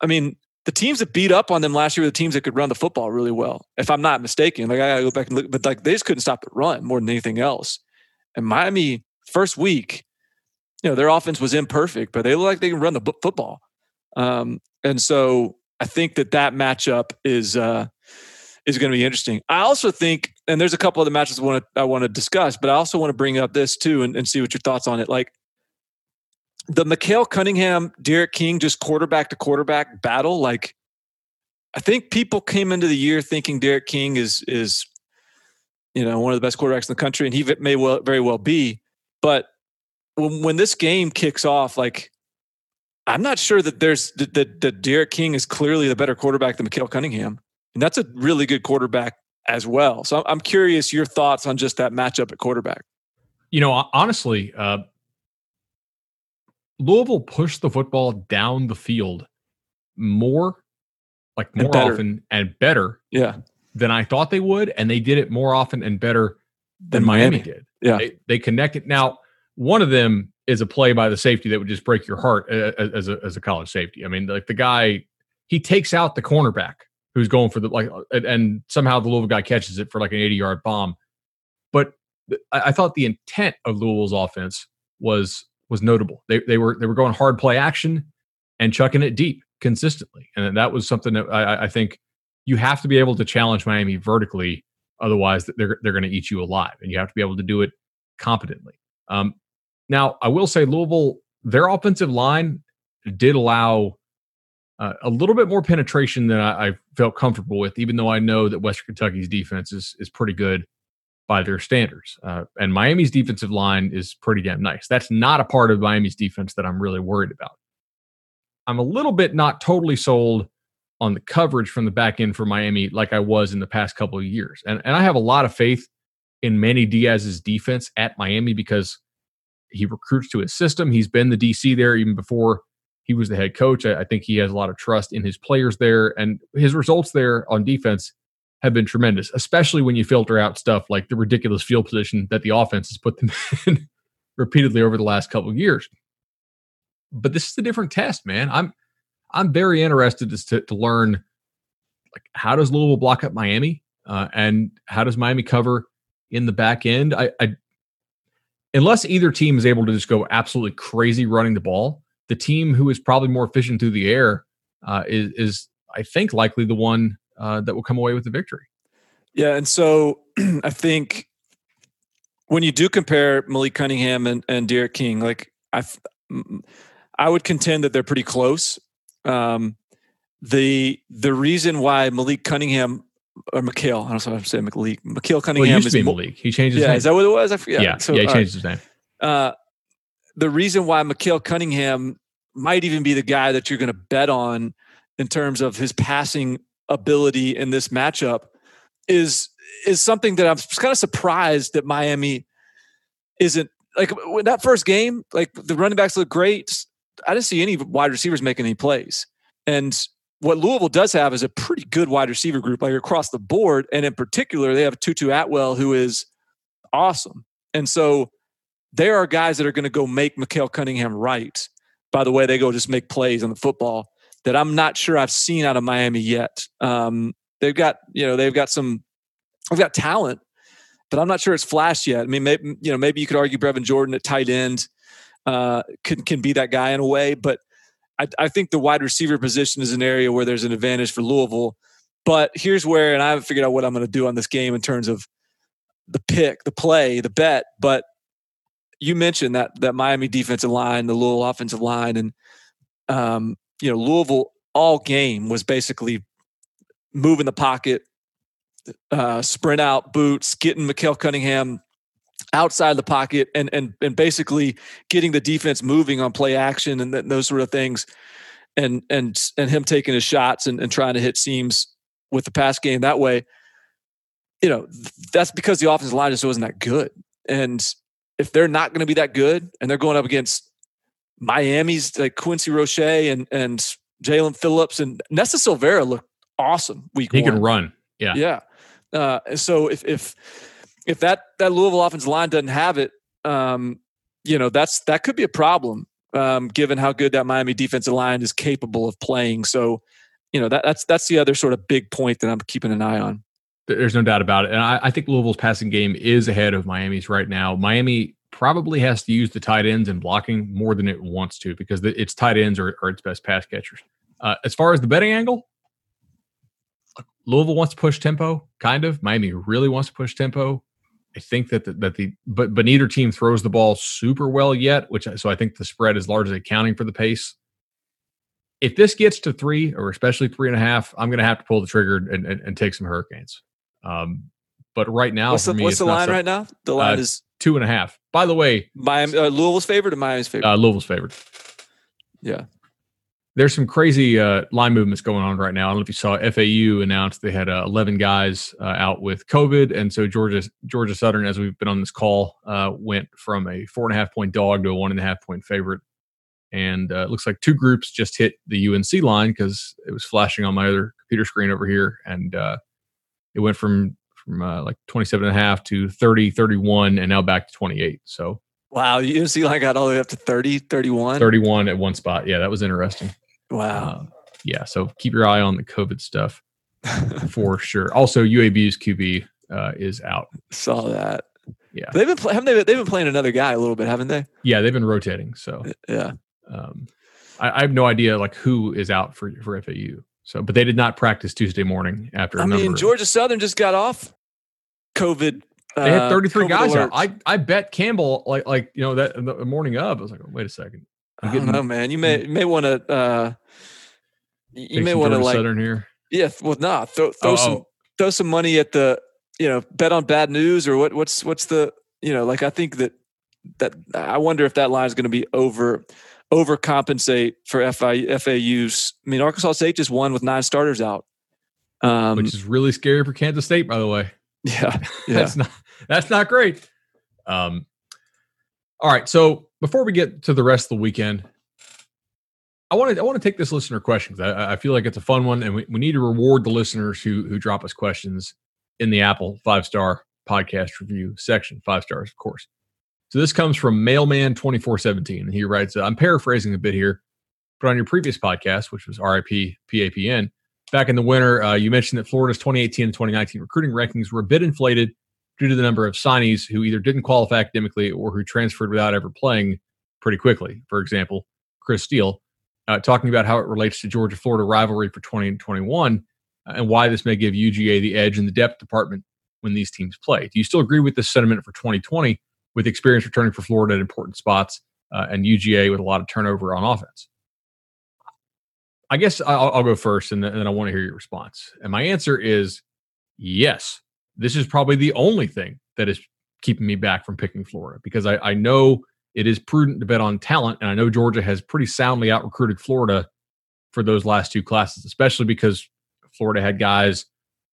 Speaker 1: I mean, the teams that beat up on them last year were the teams that could run the football really well. If I'm not mistaken, like I gotta go back and look, but like they just couldn't stop the run more than anything else. And Miami first week, you know, their offense was imperfect, but they look like they can run the football. Um, and so I think that that matchup is uh, is going to be interesting. I also think, and there's a couple of the matches I want to I want to discuss, but I also want to bring up this too and, and see what your thoughts on it. Like the Malik Cunningham, D'Eriq King, just quarterback to quarterback battle. Like, I think people came into the year thinking D'Eriq King is is, you know, one of the best quarterbacks in the country, and he may well very well be. But when when this game kicks off, like, I'm not sure that there's that that, D'Eriq King is clearly the better quarterback than Malik Cunningham, and that's a really good quarterback as well. So I'm curious your thoughts on just that matchup at quarterback.
Speaker 2: You know, honestly, uh, Louisville pushed the football down the field more, like more and often and better.
Speaker 1: Yeah.
Speaker 2: Than I thought they would, and they did it more often and better than, than Miami. Miami. did.
Speaker 1: Yeah.
Speaker 2: They, they connected. Now, one of them is a play by the safety that would just break your heart as a as a college safety. I mean, like the guy, he takes out the cornerback who's going for the like, and somehow the Louisville guy catches it for like an eighty yard bomb. But I thought the intent of Louisville's offense was was notable. They they were they were going hard play action and chucking it deep consistently, and that was something that I, I think you have to be able to challenge Miami vertically. Otherwise, they're they're going to eat you alive, and you have to be able to do it competently. Um, now, I will say Louisville, their offensive line did allow uh, a little bit more penetration than I, I, felt comfortable with, even though I know that Western Kentucky's defense is is pretty good by their standards. Uh, and Miami's defensive line is pretty damn nice. That's not a part of Miami's defense that I'm really worried about. I'm a little bit not totally sold on the coverage from the back end for Miami like I was in the past couple of years. And, and I have a lot of faith in Manny Diaz's defense at Miami because he recruits to his system. He's been the DC there even before he was the head coach. I, I think he has a lot of trust in his players there. And his results there on defense have been tremendous, especially when you filter out stuff like the ridiculous field position that the offense has put them in repeatedly over the last couple of years. But this is a different test, man. I'm I'm very interested to, to learn like how does Louisville block up Miami, uh, and how does Miami cover in the back end. I, I unless either team is able to just go absolutely crazy running the ball, the team who is probably more efficient through the air uh, is is I think likely the one uh, that will come away with the victory.
Speaker 1: Yeah, and so I think when you do compare Malik Cunningham and, and D'Eriq King, like I, I would contend that they're pretty close. Um, the the reason why Malik Cunningham or McHale. I don't know if I'm saying McLeak. McHale Cunningham
Speaker 2: to
Speaker 1: is
Speaker 2: be in the
Speaker 1: mo-
Speaker 2: league. He changed his
Speaker 1: Yeah,
Speaker 2: name.
Speaker 1: is that what it was? I forget.
Speaker 2: yeah,
Speaker 1: So,
Speaker 2: yeah, he
Speaker 1: all right.
Speaker 2: changed his name.
Speaker 1: uh, the reason why Mikhail Cunningham might even be the guy that you're going to bet on in terms of his passing ability in this matchup is is something that I'm kind of surprised that Miami isn't like when that first game. Like the running backs look great. I didn't see any wide receivers making any plays, and what Louisville does have is a pretty good wide receiver group, like across the board, and in particular, they have Tutu Atwell, who is awesome, and so there are guys that are going to go make Mikhail Cunningham right by the way they go just make plays on the football that I'm not sure I've seen out of Miami yet. Um, they've got you know they've got some they've got talent, but I'm not sure it's flashed yet. I mean, maybe you know maybe you could argue Brevin Jordan at tight end uh, can can be that guy in a way, but I, I think the wide receiver position is an area where there's an advantage for Louisville. But here's where, and I haven't figured out what I'm going to do on this game in terms of the pick, the play, the bet. But you mentioned that that Miami defensive line, the Louisville offensive line, and um, you know Louisville all game was basically moving the pocket, uh, sprint out boots, getting Mikhail Cunningham outside the pocket, and and and basically getting the defense moving on play action and th- those sort of things, and and and him taking his shots and, and trying to hit seams with the pass game that way. You know that's because the offensive line just wasn't that good, and if they're not going to be that good, and they're going up against Miami's like Quincy Roche and and Jaelan Phillips and Nesta Silvera looked awesome week
Speaker 2: He
Speaker 1: one.
Speaker 2: can run. Yeah.
Speaker 1: Yeah. Uh, so if if if that that Louisville offensive line doesn't have it, um, you know that's that could be a problem, um, given how good that Miami defensive line is capable of playing. So, you know that that's that's the other sort of big point that I'm keeping an eye on.
Speaker 2: There's no doubt about it. And I, I think Louisville's passing game is ahead of Miami's right now. Miami probably has to use the tight ends and blocking more than it wants to because the, its tight ends are, are its best pass catchers. Uh, as far as the betting angle, Louisville wants to push tempo, kind of. Miami really wants to push tempo. I think that the, that the but but neither team throws the ball super well yet, which so I think the spread is largely accounting for the pace. If this gets to three or especially three and a half, I'm going to have to pull the trigger and, and, and take some Hurricanes. Um, but right now,
Speaker 1: what's
Speaker 2: for
Speaker 1: the
Speaker 2: me,
Speaker 1: what's the line
Speaker 2: so-
Speaker 1: right now? The line
Speaker 2: Uh,
Speaker 1: is
Speaker 2: Two and a half. By the way,
Speaker 1: Miami uh, Louisville's favorite or Miami's favorite?
Speaker 2: uh, Louisville's favored.
Speaker 1: yeah.
Speaker 2: There's some crazy uh, line movements going on right now. I don't know if you saw FAU announced they had uh, 11 guys uh, out with COVID, and so Georgia Georgia Southern, as we've been on this call, uh, went from a four and a half point dog to a one and a half point favorite. And uh, it looks like two groups just hit the UNC line because it was flashing on my other computer screen over here, and uh, it went from from uh, like 27 and a half to 30, 31, and now back to 28. So
Speaker 1: Wow, UNC line got all the way up to 30, 31.
Speaker 2: 31 at one spot. Yeah, that was interesting.
Speaker 1: Wow.
Speaker 2: Uh, yeah, so keep your eye on the COVID stuff for sure. Also, UAB's QB uh, is out.
Speaker 1: Saw that.
Speaker 2: Yeah.
Speaker 1: They've been haven't they? They've been playing another guy a little bit, haven't they?
Speaker 2: Yeah, they've been rotating. So
Speaker 1: Yeah.
Speaker 2: um, I, I have no idea like who is out for for FAU. So, but they did not practice Tuesday morning after. a
Speaker 1: I mean, Georgia Southern just got off COVID.
Speaker 2: They had
Speaker 1: uh,
Speaker 2: 33
Speaker 1: COVID
Speaker 2: guys out. I I bet Campbell like like you know that the morning of. I was like, wait a second. I'm
Speaker 1: I don't know, man. You may you may want to. Uh, you may want to like
Speaker 2: Southern here.
Speaker 1: yeah. Well, nah. Throw throw
Speaker 2: Oh,
Speaker 1: some
Speaker 2: oh.
Speaker 1: throw some money at the you know bet on bad news or what what's what's the you know like I think that that I wonder if that line is going to be over overcompensate for FI, FAU's. I mean, Arkansas State just won with nine starters out. Um,
Speaker 2: which is really scary for Kansas State, by the way.
Speaker 1: yeah, yeah.
Speaker 2: that's not that's not great. Um, all right. So before we get to the rest of the weekend, I want to I want to take this listener question because I, I feel like it's a fun one, and we, we need to reward the listeners who who drop us questions in the Apple five star podcast review section. Five stars, of course. So this comes from Mailman twenty four seventeen, and he writes, "I'm paraphrasing a bit here, but on your previous podcast, which was RIP PAPN." Back in the winter, uh, you mentioned that Florida's 2018 and 2019 recruiting rankings were a bit inflated due to the number of signees who either didn't qualify academically or who transferred without ever playing pretty quickly. For example, Chris Steele, uh, talking about how it relates to Georgia Florida rivalry for 2021 uh, and why this may give UGA the edge in the depth department when these teams play. Do you still agree with this sentiment for 2020 with experience returning for Florida at important spots uh, and UGA with a lot of turnover on offense? I guess I'll, I'll go first and then, I want to hear your response. And my answer is Yes, this is probably the only thing that is keeping me back from picking Florida because I, I know it is prudent to bet on talent, and I know Georgia has pretty soundly out recruited Florida for those last two classes, especially because Florida had guys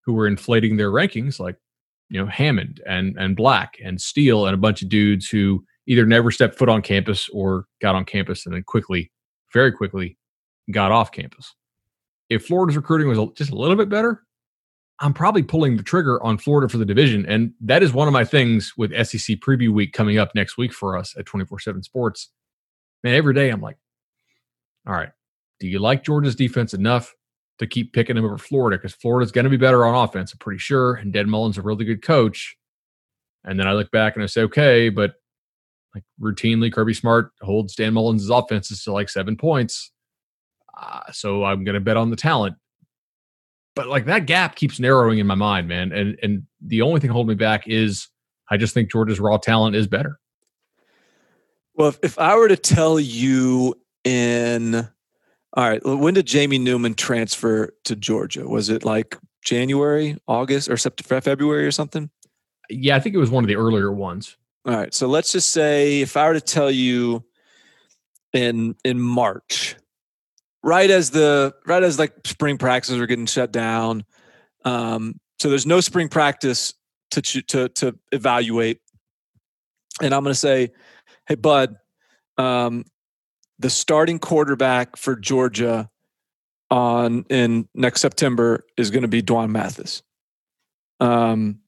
Speaker 2: who were inflating their rankings, like you know Hammond and and Black and Steele and a bunch of dudes who either never stepped foot on campus or got on campus and then quickly, very quickly, got off campus. If Florida's recruiting was just a little bit better, I'm probably pulling the trigger on Florida for the division. And that is one of my things with SEC preview week coming up next week for us at 24 7 Sports. Man, every day I'm like, all right, do you like Georgia's defense enough to keep picking them over Florida? Because Florida's going to be better on offense, I'm pretty sure. And Dan Mullen's a really good coach. And then I look back and I say, okay, but like routinely, Kirby Smart holds Dan Mullen's offenses to like seven points. Uh, so I'm going to bet on the talent but like that gap keeps narrowing in my mind, man. And and the only thing holding me back is I just think Georgia's raw talent is better.
Speaker 1: Well, if, if I were to tell you in all right, when did Jamie Newman transfer to Georgia? Was it like January, August, or September, February or something?
Speaker 2: Yeah, I think it was one of the earlier ones.
Speaker 1: All right. So let's just say if I were to tell you in in March, right as the right as like spring practices are getting shut down. Um, so there's no spring practice to to to evaluate. And I'm going to say, hey, Bud, um, the starting quarterback for Georgia on in next September is going to be Dwan Mathis. Um,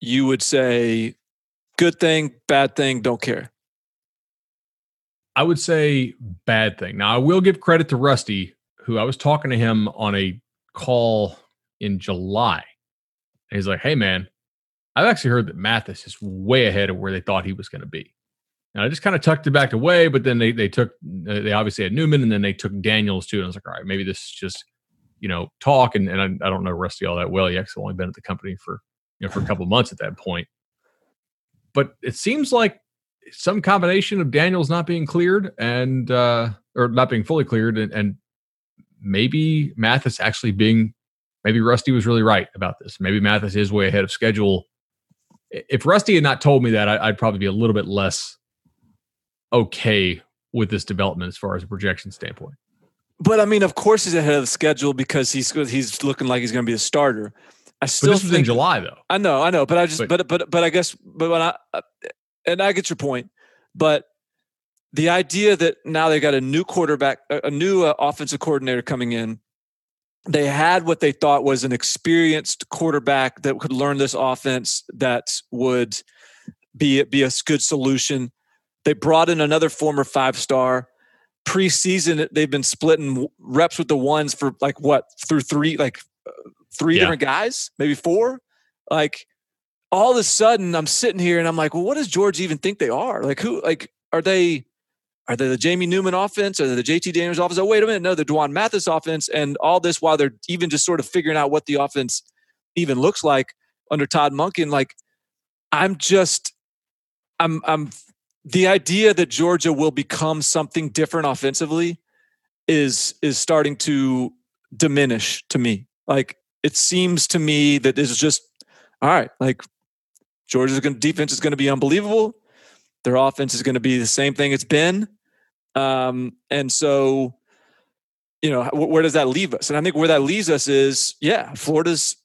Speaker 1: you would say, good thing, bad thing, don't care.
Speaker 2: I would say bad thing. Now, I will give credit to Rusty, who I was talking to him on a call in July. And he's like, hey, man, I've actually heard that Mathis is way ahead of where they thought he was going to be. And I just kind of tucked it back away, but then they they took they obviously had Newman, and then they took Daniels too. And I was like, all right, maybe this is just you know talk. And, and I, I don't know Rusty all that well. He actually only been at the company for you know for a couple months at that point. But it seems like some combination of Daniels not being cleared and uh, or not being fully cleared, and, and maybe Mathis actually being maybe Rusty was really right about this. Maybe Mathis is way ahead of schedule. If Rusty had not told me that, I, would probably be a little bit less okay with this development as far as a projection standpoint.
Speaker 1: But I mean, of course, he's ahead of the schedule because he's he's looking like he's going to be a starter. I still
Speaker 2: but this was in July, though.
Speaker 1: I know, I know, but I just, but but but, but I guess, but when I, and I get your point, but the idea that now they got a new quarterback, a new uh, offensive coordinator coming in, they had what they thought was an experienced quarterback that could learn this offense that would be be a good solution. They brought in another former five star. Preseason, they've been splitting reps with the ones for like what through three like uh, three yeah. different guys, maybe four. Like all of a sudden I'm sitting here and I'm like, well, what does George even think they are? Like who like are they are they the Jamie Newman offense or the JT Daniels offense? Oh, wait a minute. No, the Dwan Mathis offense. And all this while they're even just sort of figuring out what the offense even looks like under Todd Monken. Like, I'm just I'm I'm the idea that Georgia will become something different offensively is is starting to diminish to me. Like it seems to me that this is just all right, like Georgia's gonna, defense is going to be unbelievable. Their offense is going to be the same thing it's been. Um, and so, you know, where does that leave us? And I think where that leaves us is, yeah, Florida's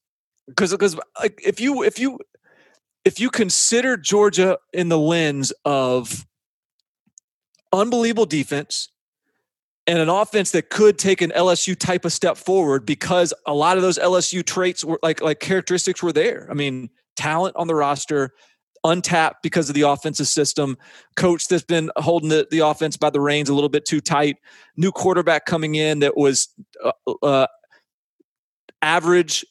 Speaker 1: because because like if you if you if you consider Georgia in the lens of unbelievable defense and an offense that could take an LSU type of step forward because a lot of those LSU traits were like like characteristics were there. I mean, talent on the roster, untapped because of the offensive system, coach that's been holding the, the offense by the reins a little bit too tight, new quarterback coming in that was uh, uh, average,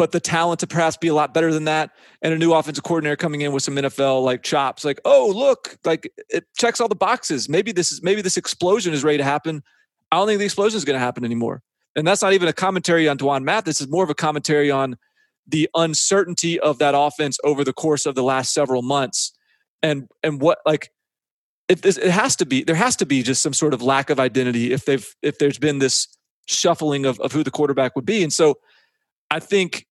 Speaker 1: but the talent to perhaps be a lot better than that, and a new offensive coordinator coming in with some NFL like chops. Like, oh look, like it checks all the boxes. Maybe this is maybe this explosion is ready to happen. I don't think the explosion is going to happen anymore. And that's not even a commentary on Dwan Math. This is more of a commentary on the uncertainty of that offense over the course of the last several months and and what like it, it has to be there has to be just some sort of lack of identity if they've if there's been this shuffling of, of who the quarterback would be and so i think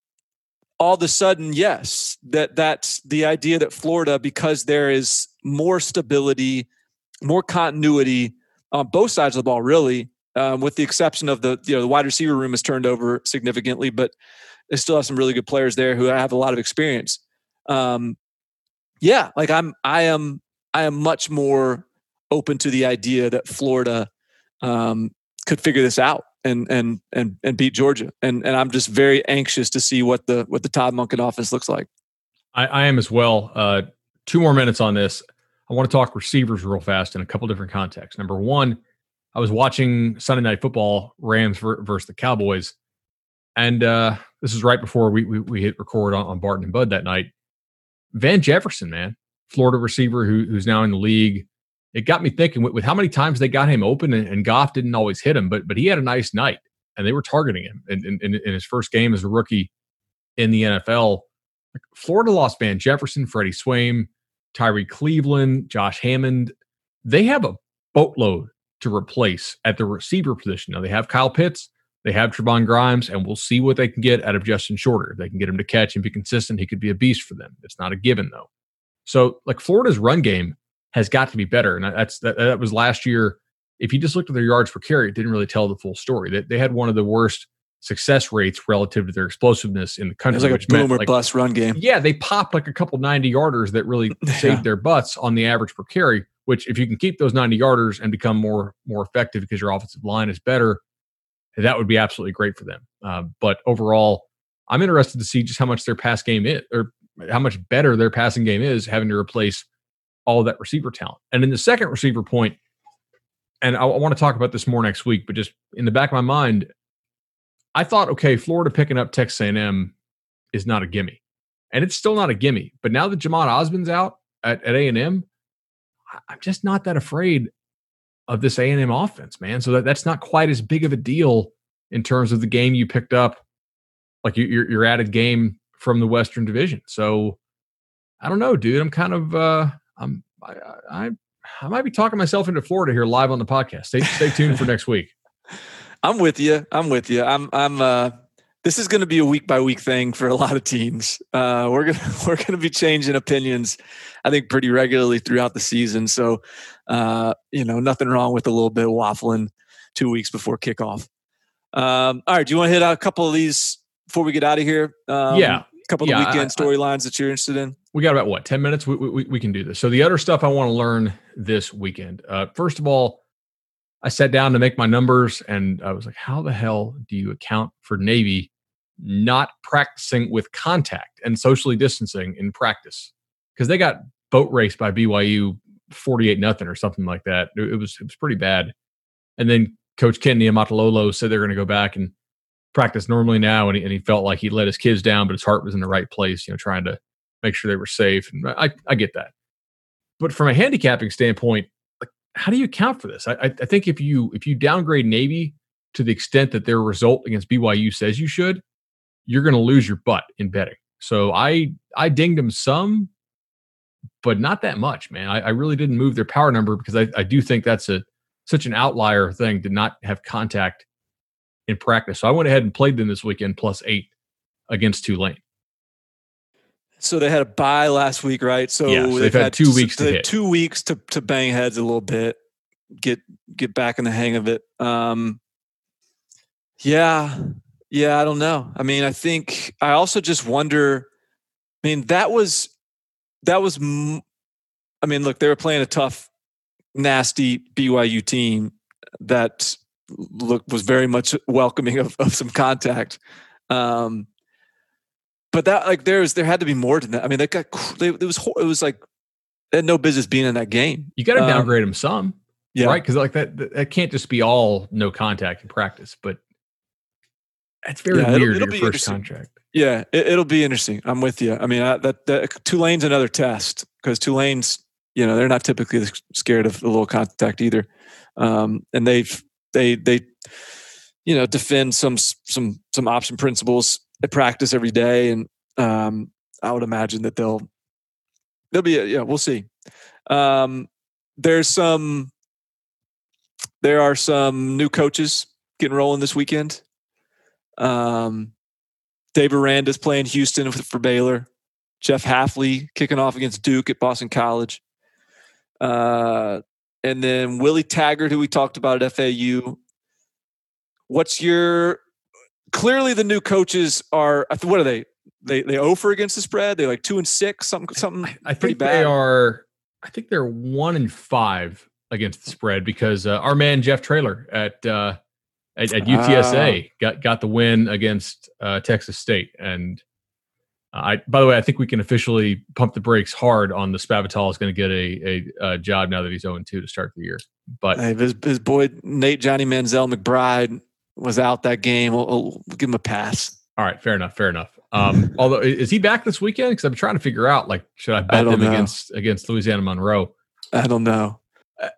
Speaker 1: all of a sudden, yes, that that's the idea that Florida, because there is more stability, more continuity on both sides of the ball, really, um, with the exception of the you know the wide receiver room has turned over significantly, but they still have some really good players there who have a lot of experience. Um, yeah, like I'm, I am, I am much more open to the idea that Florida um, could figure this out and and and and beat Georgia. And and I'm just very anxious to see what the what the Todd Monken offense looks like.
Speaker 2: I, I am as well. Uh, two more minutes on this. I want to talk receivers real fast in a couple different contexts. Number one, I was watching Sunday Night Football, Rams versus the Cowboys, and uh, this is right before we we, we hit record on, on Barton and Bud that night. Van Jefferson, man, Florida receiver who, who's now in the league. It got me thinking with, with how many times they got him open and, and, Goff didn't always hit him, but but he had a nice night and they were targeting him in, in, in his first game as a rookie in the NFL. Florida lost Van Jefferson, Freddie Swain, Tyrie Cleveland, Josh Hammond. They have a boatload to replace at the receiver position. Now they have Kyle Pitts, they have Trevon Grimes, and we'll see what they can get out of Justin Shorter. If they can get him to catch and be consistent, he could be a beast for them. It's not a given though. So like Florida's run game has got to be better, and that's that, that was last year. If you just looked at their yards per carry, it didn't really tell the full story. They, they had one of the worst success rates relative to their explosiveness in the country.
Speaker 1: It was like a boom or like, bust run game.
Speaker 2: Yeah, they popped like a couple 90 yarders that really yeah. saved their butts on the average per carry, which if you can keep those 90 yarders and become more more effective because your offensive line is better, that would be absolutely great for them. Uh, but overall, I'm interested to see just how much their pass game is, or how much better their passing game is, having to replace all that receiver talent. And in the second receiver point, and I, I want to talk about this more next week, but just in the back of my mind, I thought, okay, Florida picking up Texas A&M is not a gimme, and it's still not a gimme. But now that Jhamon Ausbon's out at, at A&M, I'm just not that afraid of this A&M offense, man. So that, that's not quite as big of a deal in terms of the game you picked up, like your your added game from the Western Division. So I don't know, dude. I'm kind of uh, I'm I, I I might be talking myself into Florida here live on the podcast. Stay stay tuned for next week.
Speaker 1: I'm with you. I'm with you. I'm I'm uh this is going to be a week by week thing for a lot of teams. Uh, we're gonna we're gonna be changing opinions, I think, pretty regularly throughout the season. So, uh, you know, nothing wrong with a little bit of waffling two weeks before kickoff. Um, all right, do you want to hit out a couple of these before we get out of here? Um,
Speaker 2: yeah, a
Speaker 1: couple
Speaker 2: yeah,
Speaker 1: of weekend storylines that you're interested in.
Speaker 2: We got about what ten minutes. We we, we can do this. So the other stuff I want to learn this weekend. Uh, first of all. I sat down to make my numbers and I was like, how the hell do you account for Navy not practicing with contact and socially distancing in practice because they got boat raced by BYU 48 nothing or something like that. It, was it was pretty bad. And then Coach Ken Niumatalolo said they're going to go back and practice normally now, and he, and he felt like he let his kids down, but his heart was in the right place, you know, trying to make sure they were safe. And I, I get that. But from a handicapping standpoint, like how do you account for this? I, I think if you if you downgrade Navy to the extent that their result against BYU says you should, you're going to lose your butt in betting. So I I dinged them some, but not that much, man. I, I really didn't move their power number because I, I do think that's a such an outlier thing to not have contact in practice. So I went ahead and played them this weekend plus eight against Tulane.
Speaker 1: So they had a bye last week, right? So
Speaker 2: yeah, so they've, they've had, had, two weeks to hit.
Speaker 1: two weeks to to bang heads a little bit, get get back in the hang of it. Um, yeah, yeah, I don't know. I mean, I think I also just wonder. I mean, that was that was. I mean, look, they were playing a tough, nasty BYU team that look was very much welcoming of, of some contact. Um, but that like there's there had to be more than that. I mean, they got they, it was it was like they had no business being in that game.
Speaker 2: You got to um, downgrade them some, yeah, right? Because like that that can't just be all no contact in practice, but that's very yeah, weird. It'll, it'll your first contract.
Speaker 1: Yeah, it, will be interesting. I'm with you. I mean, I, that, that Tulane's another test because Tulane's, you know, they're not typically scared of a little contact either, um, and they've they they, you know, defend some some some option principles at practice every day, and um, I would imagine that they'll they'll be yeah, we'll see. Um, there's some there are some new coaches getting rolling this weekend. Um, Dave Aranda's playing Houston for Baylor. Jeff Hafley kicking off against Duke at Boston College. Uh, and then Willie Taggart, who we talked about at FAU. What's your clearly the new coaches are what are they? They they over against the spread. They like two and six, something something. I,
Speaker 2: I think bad. they are. I think they're one and five against the spread because uh, our man Jeff Traylor at uh, at, at UTSA uh, got got the win against uh, Texas State, and I, by the way, I think we can officially pump the brakes hard on the Spavital is going to get a, a, a, job now that he's 0 2 to start the year. But
Speaker 1: hey, his, his boy Nate Johnny Manziel McBride was out that game. We'll, we'll give him a pass.
Speaker 2: All right, fair enough, fair enough. Um, although is he back this weekend? Because I'm trying to figure out like should I bet I him know. against against Louisiana Monroe?
Speaker 1: I don't know.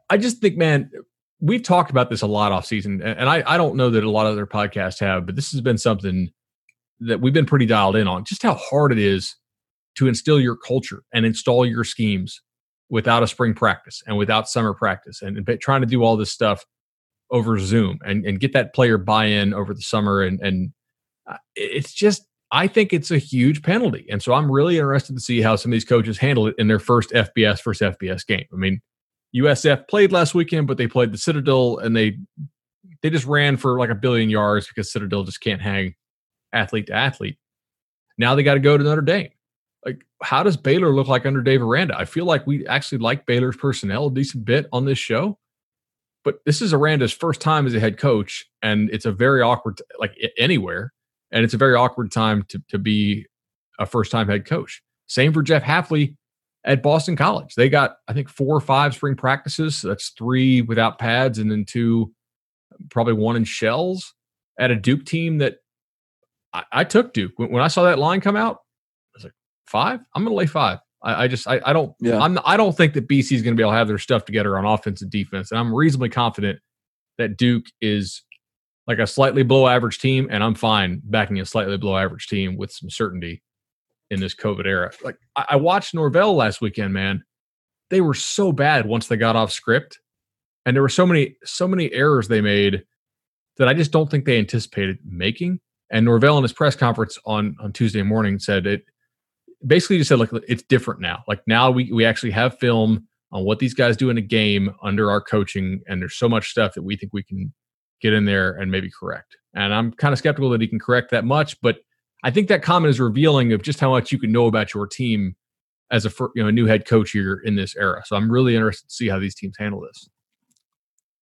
Speaker 2: I just think, man, we've talked about this a lot off season, and I I don't know that a lot of other podcasts have, but this has been something that we've been pretty dialed in on just how hard it is to instill your culture and install your schemes without a spring practice and without summer practice and, and trying to do all this stuff over Zoom and, and get that player buy-in over the summer and and uh, it's just I think it's a huge penalty. And so I'm really interested to see how some of these coaches handle it in their first FBS first FBS game. I mean, USF played last weekend, but they played the Citadel and they they just ran for like a billion yards because Citadel just can't hang athlete to athlete. Now they got to go to Notre Dame. Like, how does Baylor look like under Dave Aranda? I feel like we actually like Baylor's personnel a decent bit on this show, but this is Aranda's first time as a head coach, and it's a very awkward, like anywhere, and it's a very awkward time to to be a first time head coach. Same for Jeff Hafley at Boston College. They got, I think, four or five spring practices. that's three without pads, and then two, probably one in shells at a Duke team that I, I took Duke when, when, I saw that line come out. I was like, five. I'm going to lay five. I, I just I, I, don't yeah. I'm I don't think that BC is going to be able to have their stuff together on offense and defense, and I'm reasonably confident that Duke is like a slightly below average team, and I'm fine backing a slightly below average team with some certainty in this COVID era. Like I, I watched Norvell last weekend, man. They were so bad once they got off script, and there were so many so many errors they made that I just don't think they anticipated making. And Norvell in his press conference on on Tuesday morning said it basically just said like it's different now. Like now we we actually have film on what these guys do in a game under our coaching, and there's so much stuff that we think we can get in there and maybe correct. And I'm kind of skeptical that he can correct that much, but I think that comment is revealing of just how much you can know about your team as a you know a new head coach here in this era. So I'm really interested to see how these teams handle this.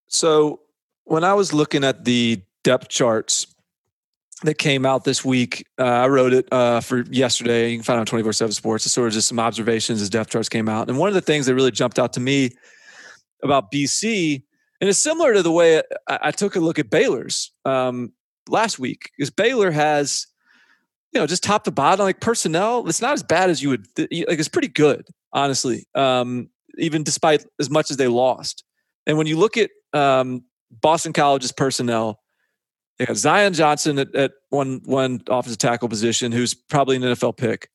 Speaker 1: So when I was looking at the depth charts that came out this week. Uh, I wrote it uh, for yesterday. You can find it on 24 7 Sports. It's sort of just some observations as depth charts came out. And one of the things that really jumped out to me about BC, and it's similar to the way I, I took a look at Baylor's um, last week, is Baylor has, you know, just top to bottom, like personnel, it's not as bad as you would, like, it's pretty good, honestly, um, even despite as much as they lost. And when you look at um, Boston College's personnel, they got Zion Johnson at, at one one offensive tackle position, who's probably an NFL pick.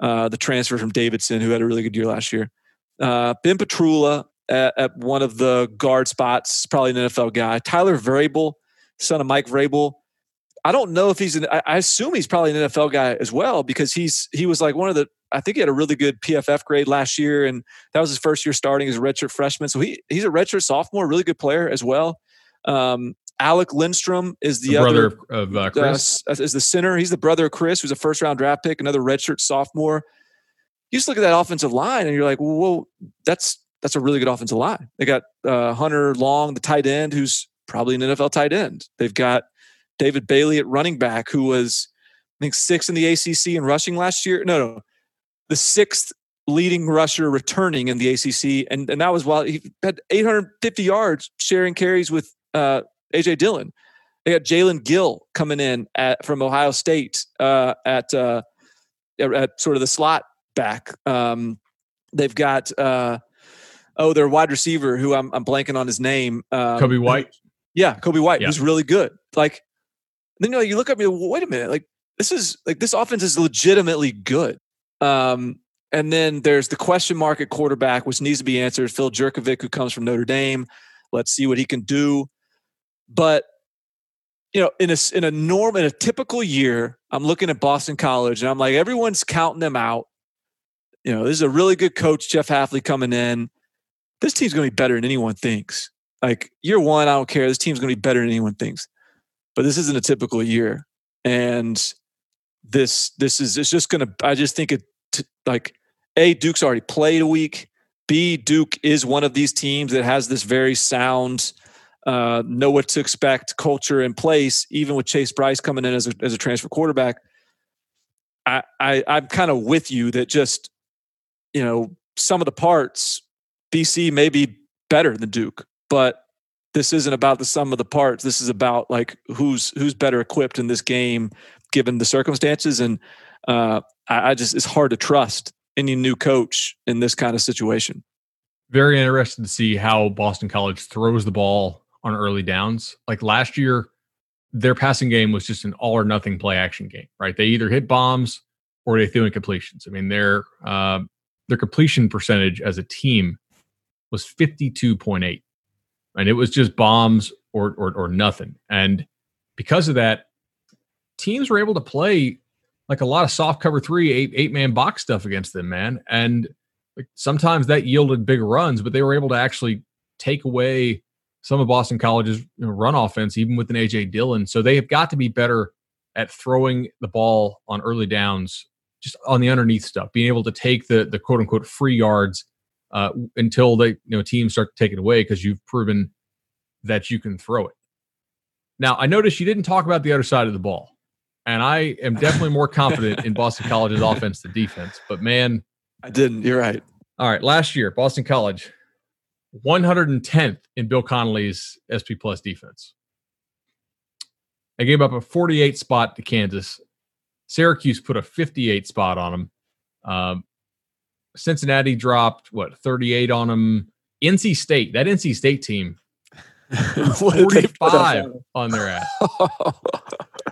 Speaker 1: Uh, the transfer from Davidson, who had a really good year last year. Uh, ben Petrula at, at, one of the guard spots, probably an NFL guy. Tyler Vrabel, son of Mike Vrabel. I don't know if he's an. I, I assume he's probably an NFL guy as well because he's he was like one of the. I think he had a really good PFF grade last year, and that was his first year starting as a redshirt freshman. So he he's a redshirt sophomore, really good player as well. Um, Alec Lindstrom is the, the
Speaker 2: other, brother of uh, Chris.
Speaker 1: Uh, is the center. He's the brother of Chris, who's a first round draft pick, another redshirt sophomore. You just look at that offensive line, and you're like, "Whoa, that's that's a really good offensive line." They got uh, Hunter Long, the tight end, who's probably an NFL tight end. They've got David Bailey at running back, who was I think sixth in the ACC in rushing last year. No, no, the sixth leading rusher returning in the ACC, and and that was while he had 850 yards sharing carries with uh, AJ Dillon. They got Jaelen Gill coming in at, from Ohio State uh, at uh, at sort of the slot back. Um, they've got uh, oh their wide receiver who I'm, I'm blanking on his name.
Speaker 2: Um, Kobay White.
Speaker 1: Yeah, Kobay White, yeah. who's really good. Like then you know you look at me. Well, wait a minute, like this is like this offense is legitimately good. Um, and then there's the question mark at quarterback, which needs to be answered. Phil Jurkovec, who comes from Notre Dame. Let's see what he can do. But you know, in a in a norm in a typical year, I'm looking at Boston College and I'm like, everyone's counting them out. You know, this is a really good coach, Jeff Hafley coming in. This team's going to be better than anyone thinks. Like year one, I don't care. This team's going to be better than anyone thinks. But this isn't a typical year, and this this is it's just going to. I just think it t- like a Duke's already played a week. B Duke is one of these teams that has this very sound uh, know what to expect culture in place, even with Chase Brice coming in as a, as a transfer quarterback. I, I I'm kind of with you that just you know some of the parts BC may be better than Duke, but this isn't about the sum of the parts. This is about like who's who's better equipped in this game given the circumstances. And uh, I, I just it's hard to trust any new coach in this kind of situation.
Speaker 2: Very interested to see how Boston College throws the ball on early downs. Like last year, their passing game was just an all or nothing play action game, right? They either hit bombs or they threw incompletions. I mean, their uh, their completion percentage as a team was fifty two point eight, and it was just bombs or, or or nothing. And because of that, teams were able to play like a lot of soft cover three, eight eight man box stuff against them, man. And like sometimes that yielded big runs, but they were able to actually take away some of Boston College's run offense, even with an AJ Dillon. So they have got to be better at throwing the ball on early downs, just on the underneath stuff, being able to take the the quote unquote free yards uh, until they you know teams start to take it away because you've proven that you can throw it. Now I noticed you didn't talk about the other side of the ball, and I am definitely more confident in Boston College's offense than defense. But man,
Speaker 1: I didn't. You're right.
Speaker 2: All right, last year Boston College 110th in Bill Connelly's SP Plus defense. I gave up a 48 spot to Kansas. Syracuse put a 58 spot on them. Um, Cincinnati dropped what 38 on them. NC State, that NC State team, 45 on their ass.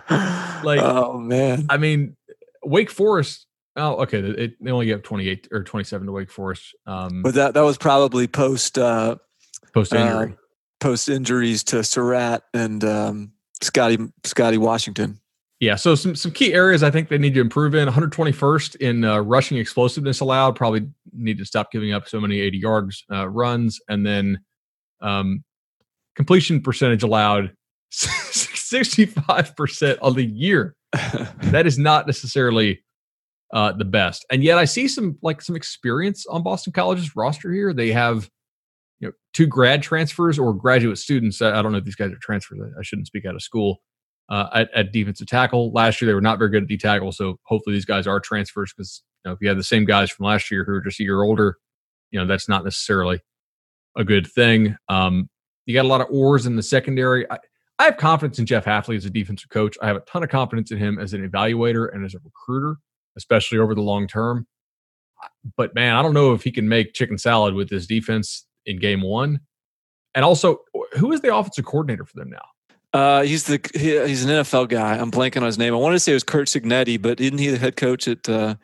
Speaker 1: like, oh man.
Speaker 2: I mean, Wake Forest Oh, okay. It, they only gave 28 or 27 to Wake Forest. Um,
Speaker 1: but that that was probably post uh,
Speaker 2: post injury, uh,
Speaker 1: post injuries to Surratt and um, Scotty Scotty Washington.
Speaker 2: Yeah, so some some key areas I think they need to improve in. 121st in uh, rushing explosiveness allowed. Probably need to stop giving up so many 80 yards uh, runs, and then um, completion percentage allowed 65 percent on the year. that is not necessarily uh, the best. And yet I see some like some experience on Boston College's roster here. They have you know two grad transfers or graduate students. I, don't know if these guys are transfers. I shouldn't speak out of school. Uh, at, at, defensive tackle last year, they were not very good at D tackle. So hopefully these guys are transfers because you know, if you have the same guys from last year who are just a year older, you know that's not necessarily a good thing. Um, you got a lot of oars in the secondary. I, I have confidence in Jeff Hafley as a defensive coach. I have a ton of confidence in him as an evaluator and as a recruiter especially over the long term. But man, I don't know if he can make chicken salad with this defense in game one. And also, who is the offensive coordinator for them now?
Speaker 1: Uh, he's the he, he's an NFL guy. I'm blanking on his name. I wanted to say it was Curt Cignetti, but isn't he the head coach at uh,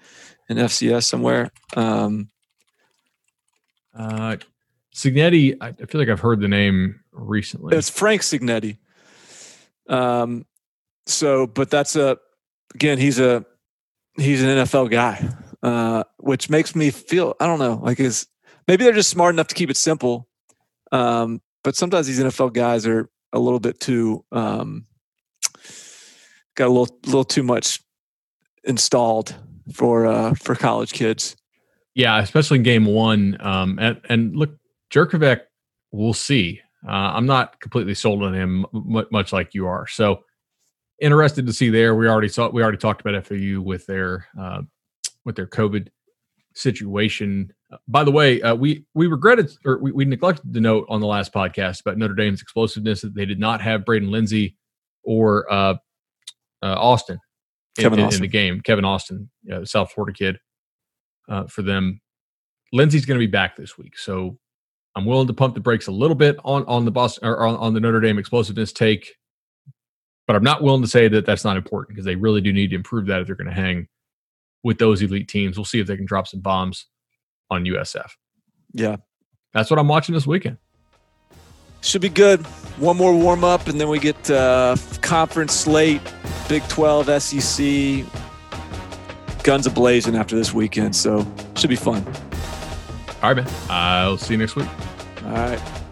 Speaker 1: an FCS somewhere? Um,
Speaker 2: uh, Cignetti, I feel like I've heard the name recently.
Speaker 1: It's Frank Cignetti. Um, so, but that's a again, he's a he's an NFL guy, uh, which makes me feel I don't know like is maybe they're just smart enough to keep it simple, um, but sometimes these NFL guys are a little bit too um, got a little little too much installed for uh, for college kids.
Speaker 2: Yeah, especially in game one. Um, and, and look, Jurkovec, we'll see. Uh, I'm not completely sold on him, much like you are. So interested to see there. We already saw we already talked about FAU with their uh, with their COVID situation. Uh, by the way, uh, we we regretted or we, we neglected to note on the last podcast about Notre Dame's explosiveness that they did not have Braden Lenzy or uh, uh Austin, in, Austin. In, the game. Kevin Austin, South Florida kid, uh, for them. Lenzy's going to be back this week, so I'm willing to pump the brakes a little bit on on the Boston or on, on the Notre Dame explosiveness take but I'm not willing to say that that's not important because they really do need to improve that if they're going to hang with those elite teams. We'll see if they can drop some bombs on USF.
Speaker 1: Yeah.
Speaker 2: That's what I'm watching this weekend.
Speaker 1: Should be good. One more warm up, and then we get uh, conference slate, Big 12, SEC, guns ablazing after this weekend. So should be fun.
Speaker 2: All right, man. I'll see you next week.
Speaker 1: All right.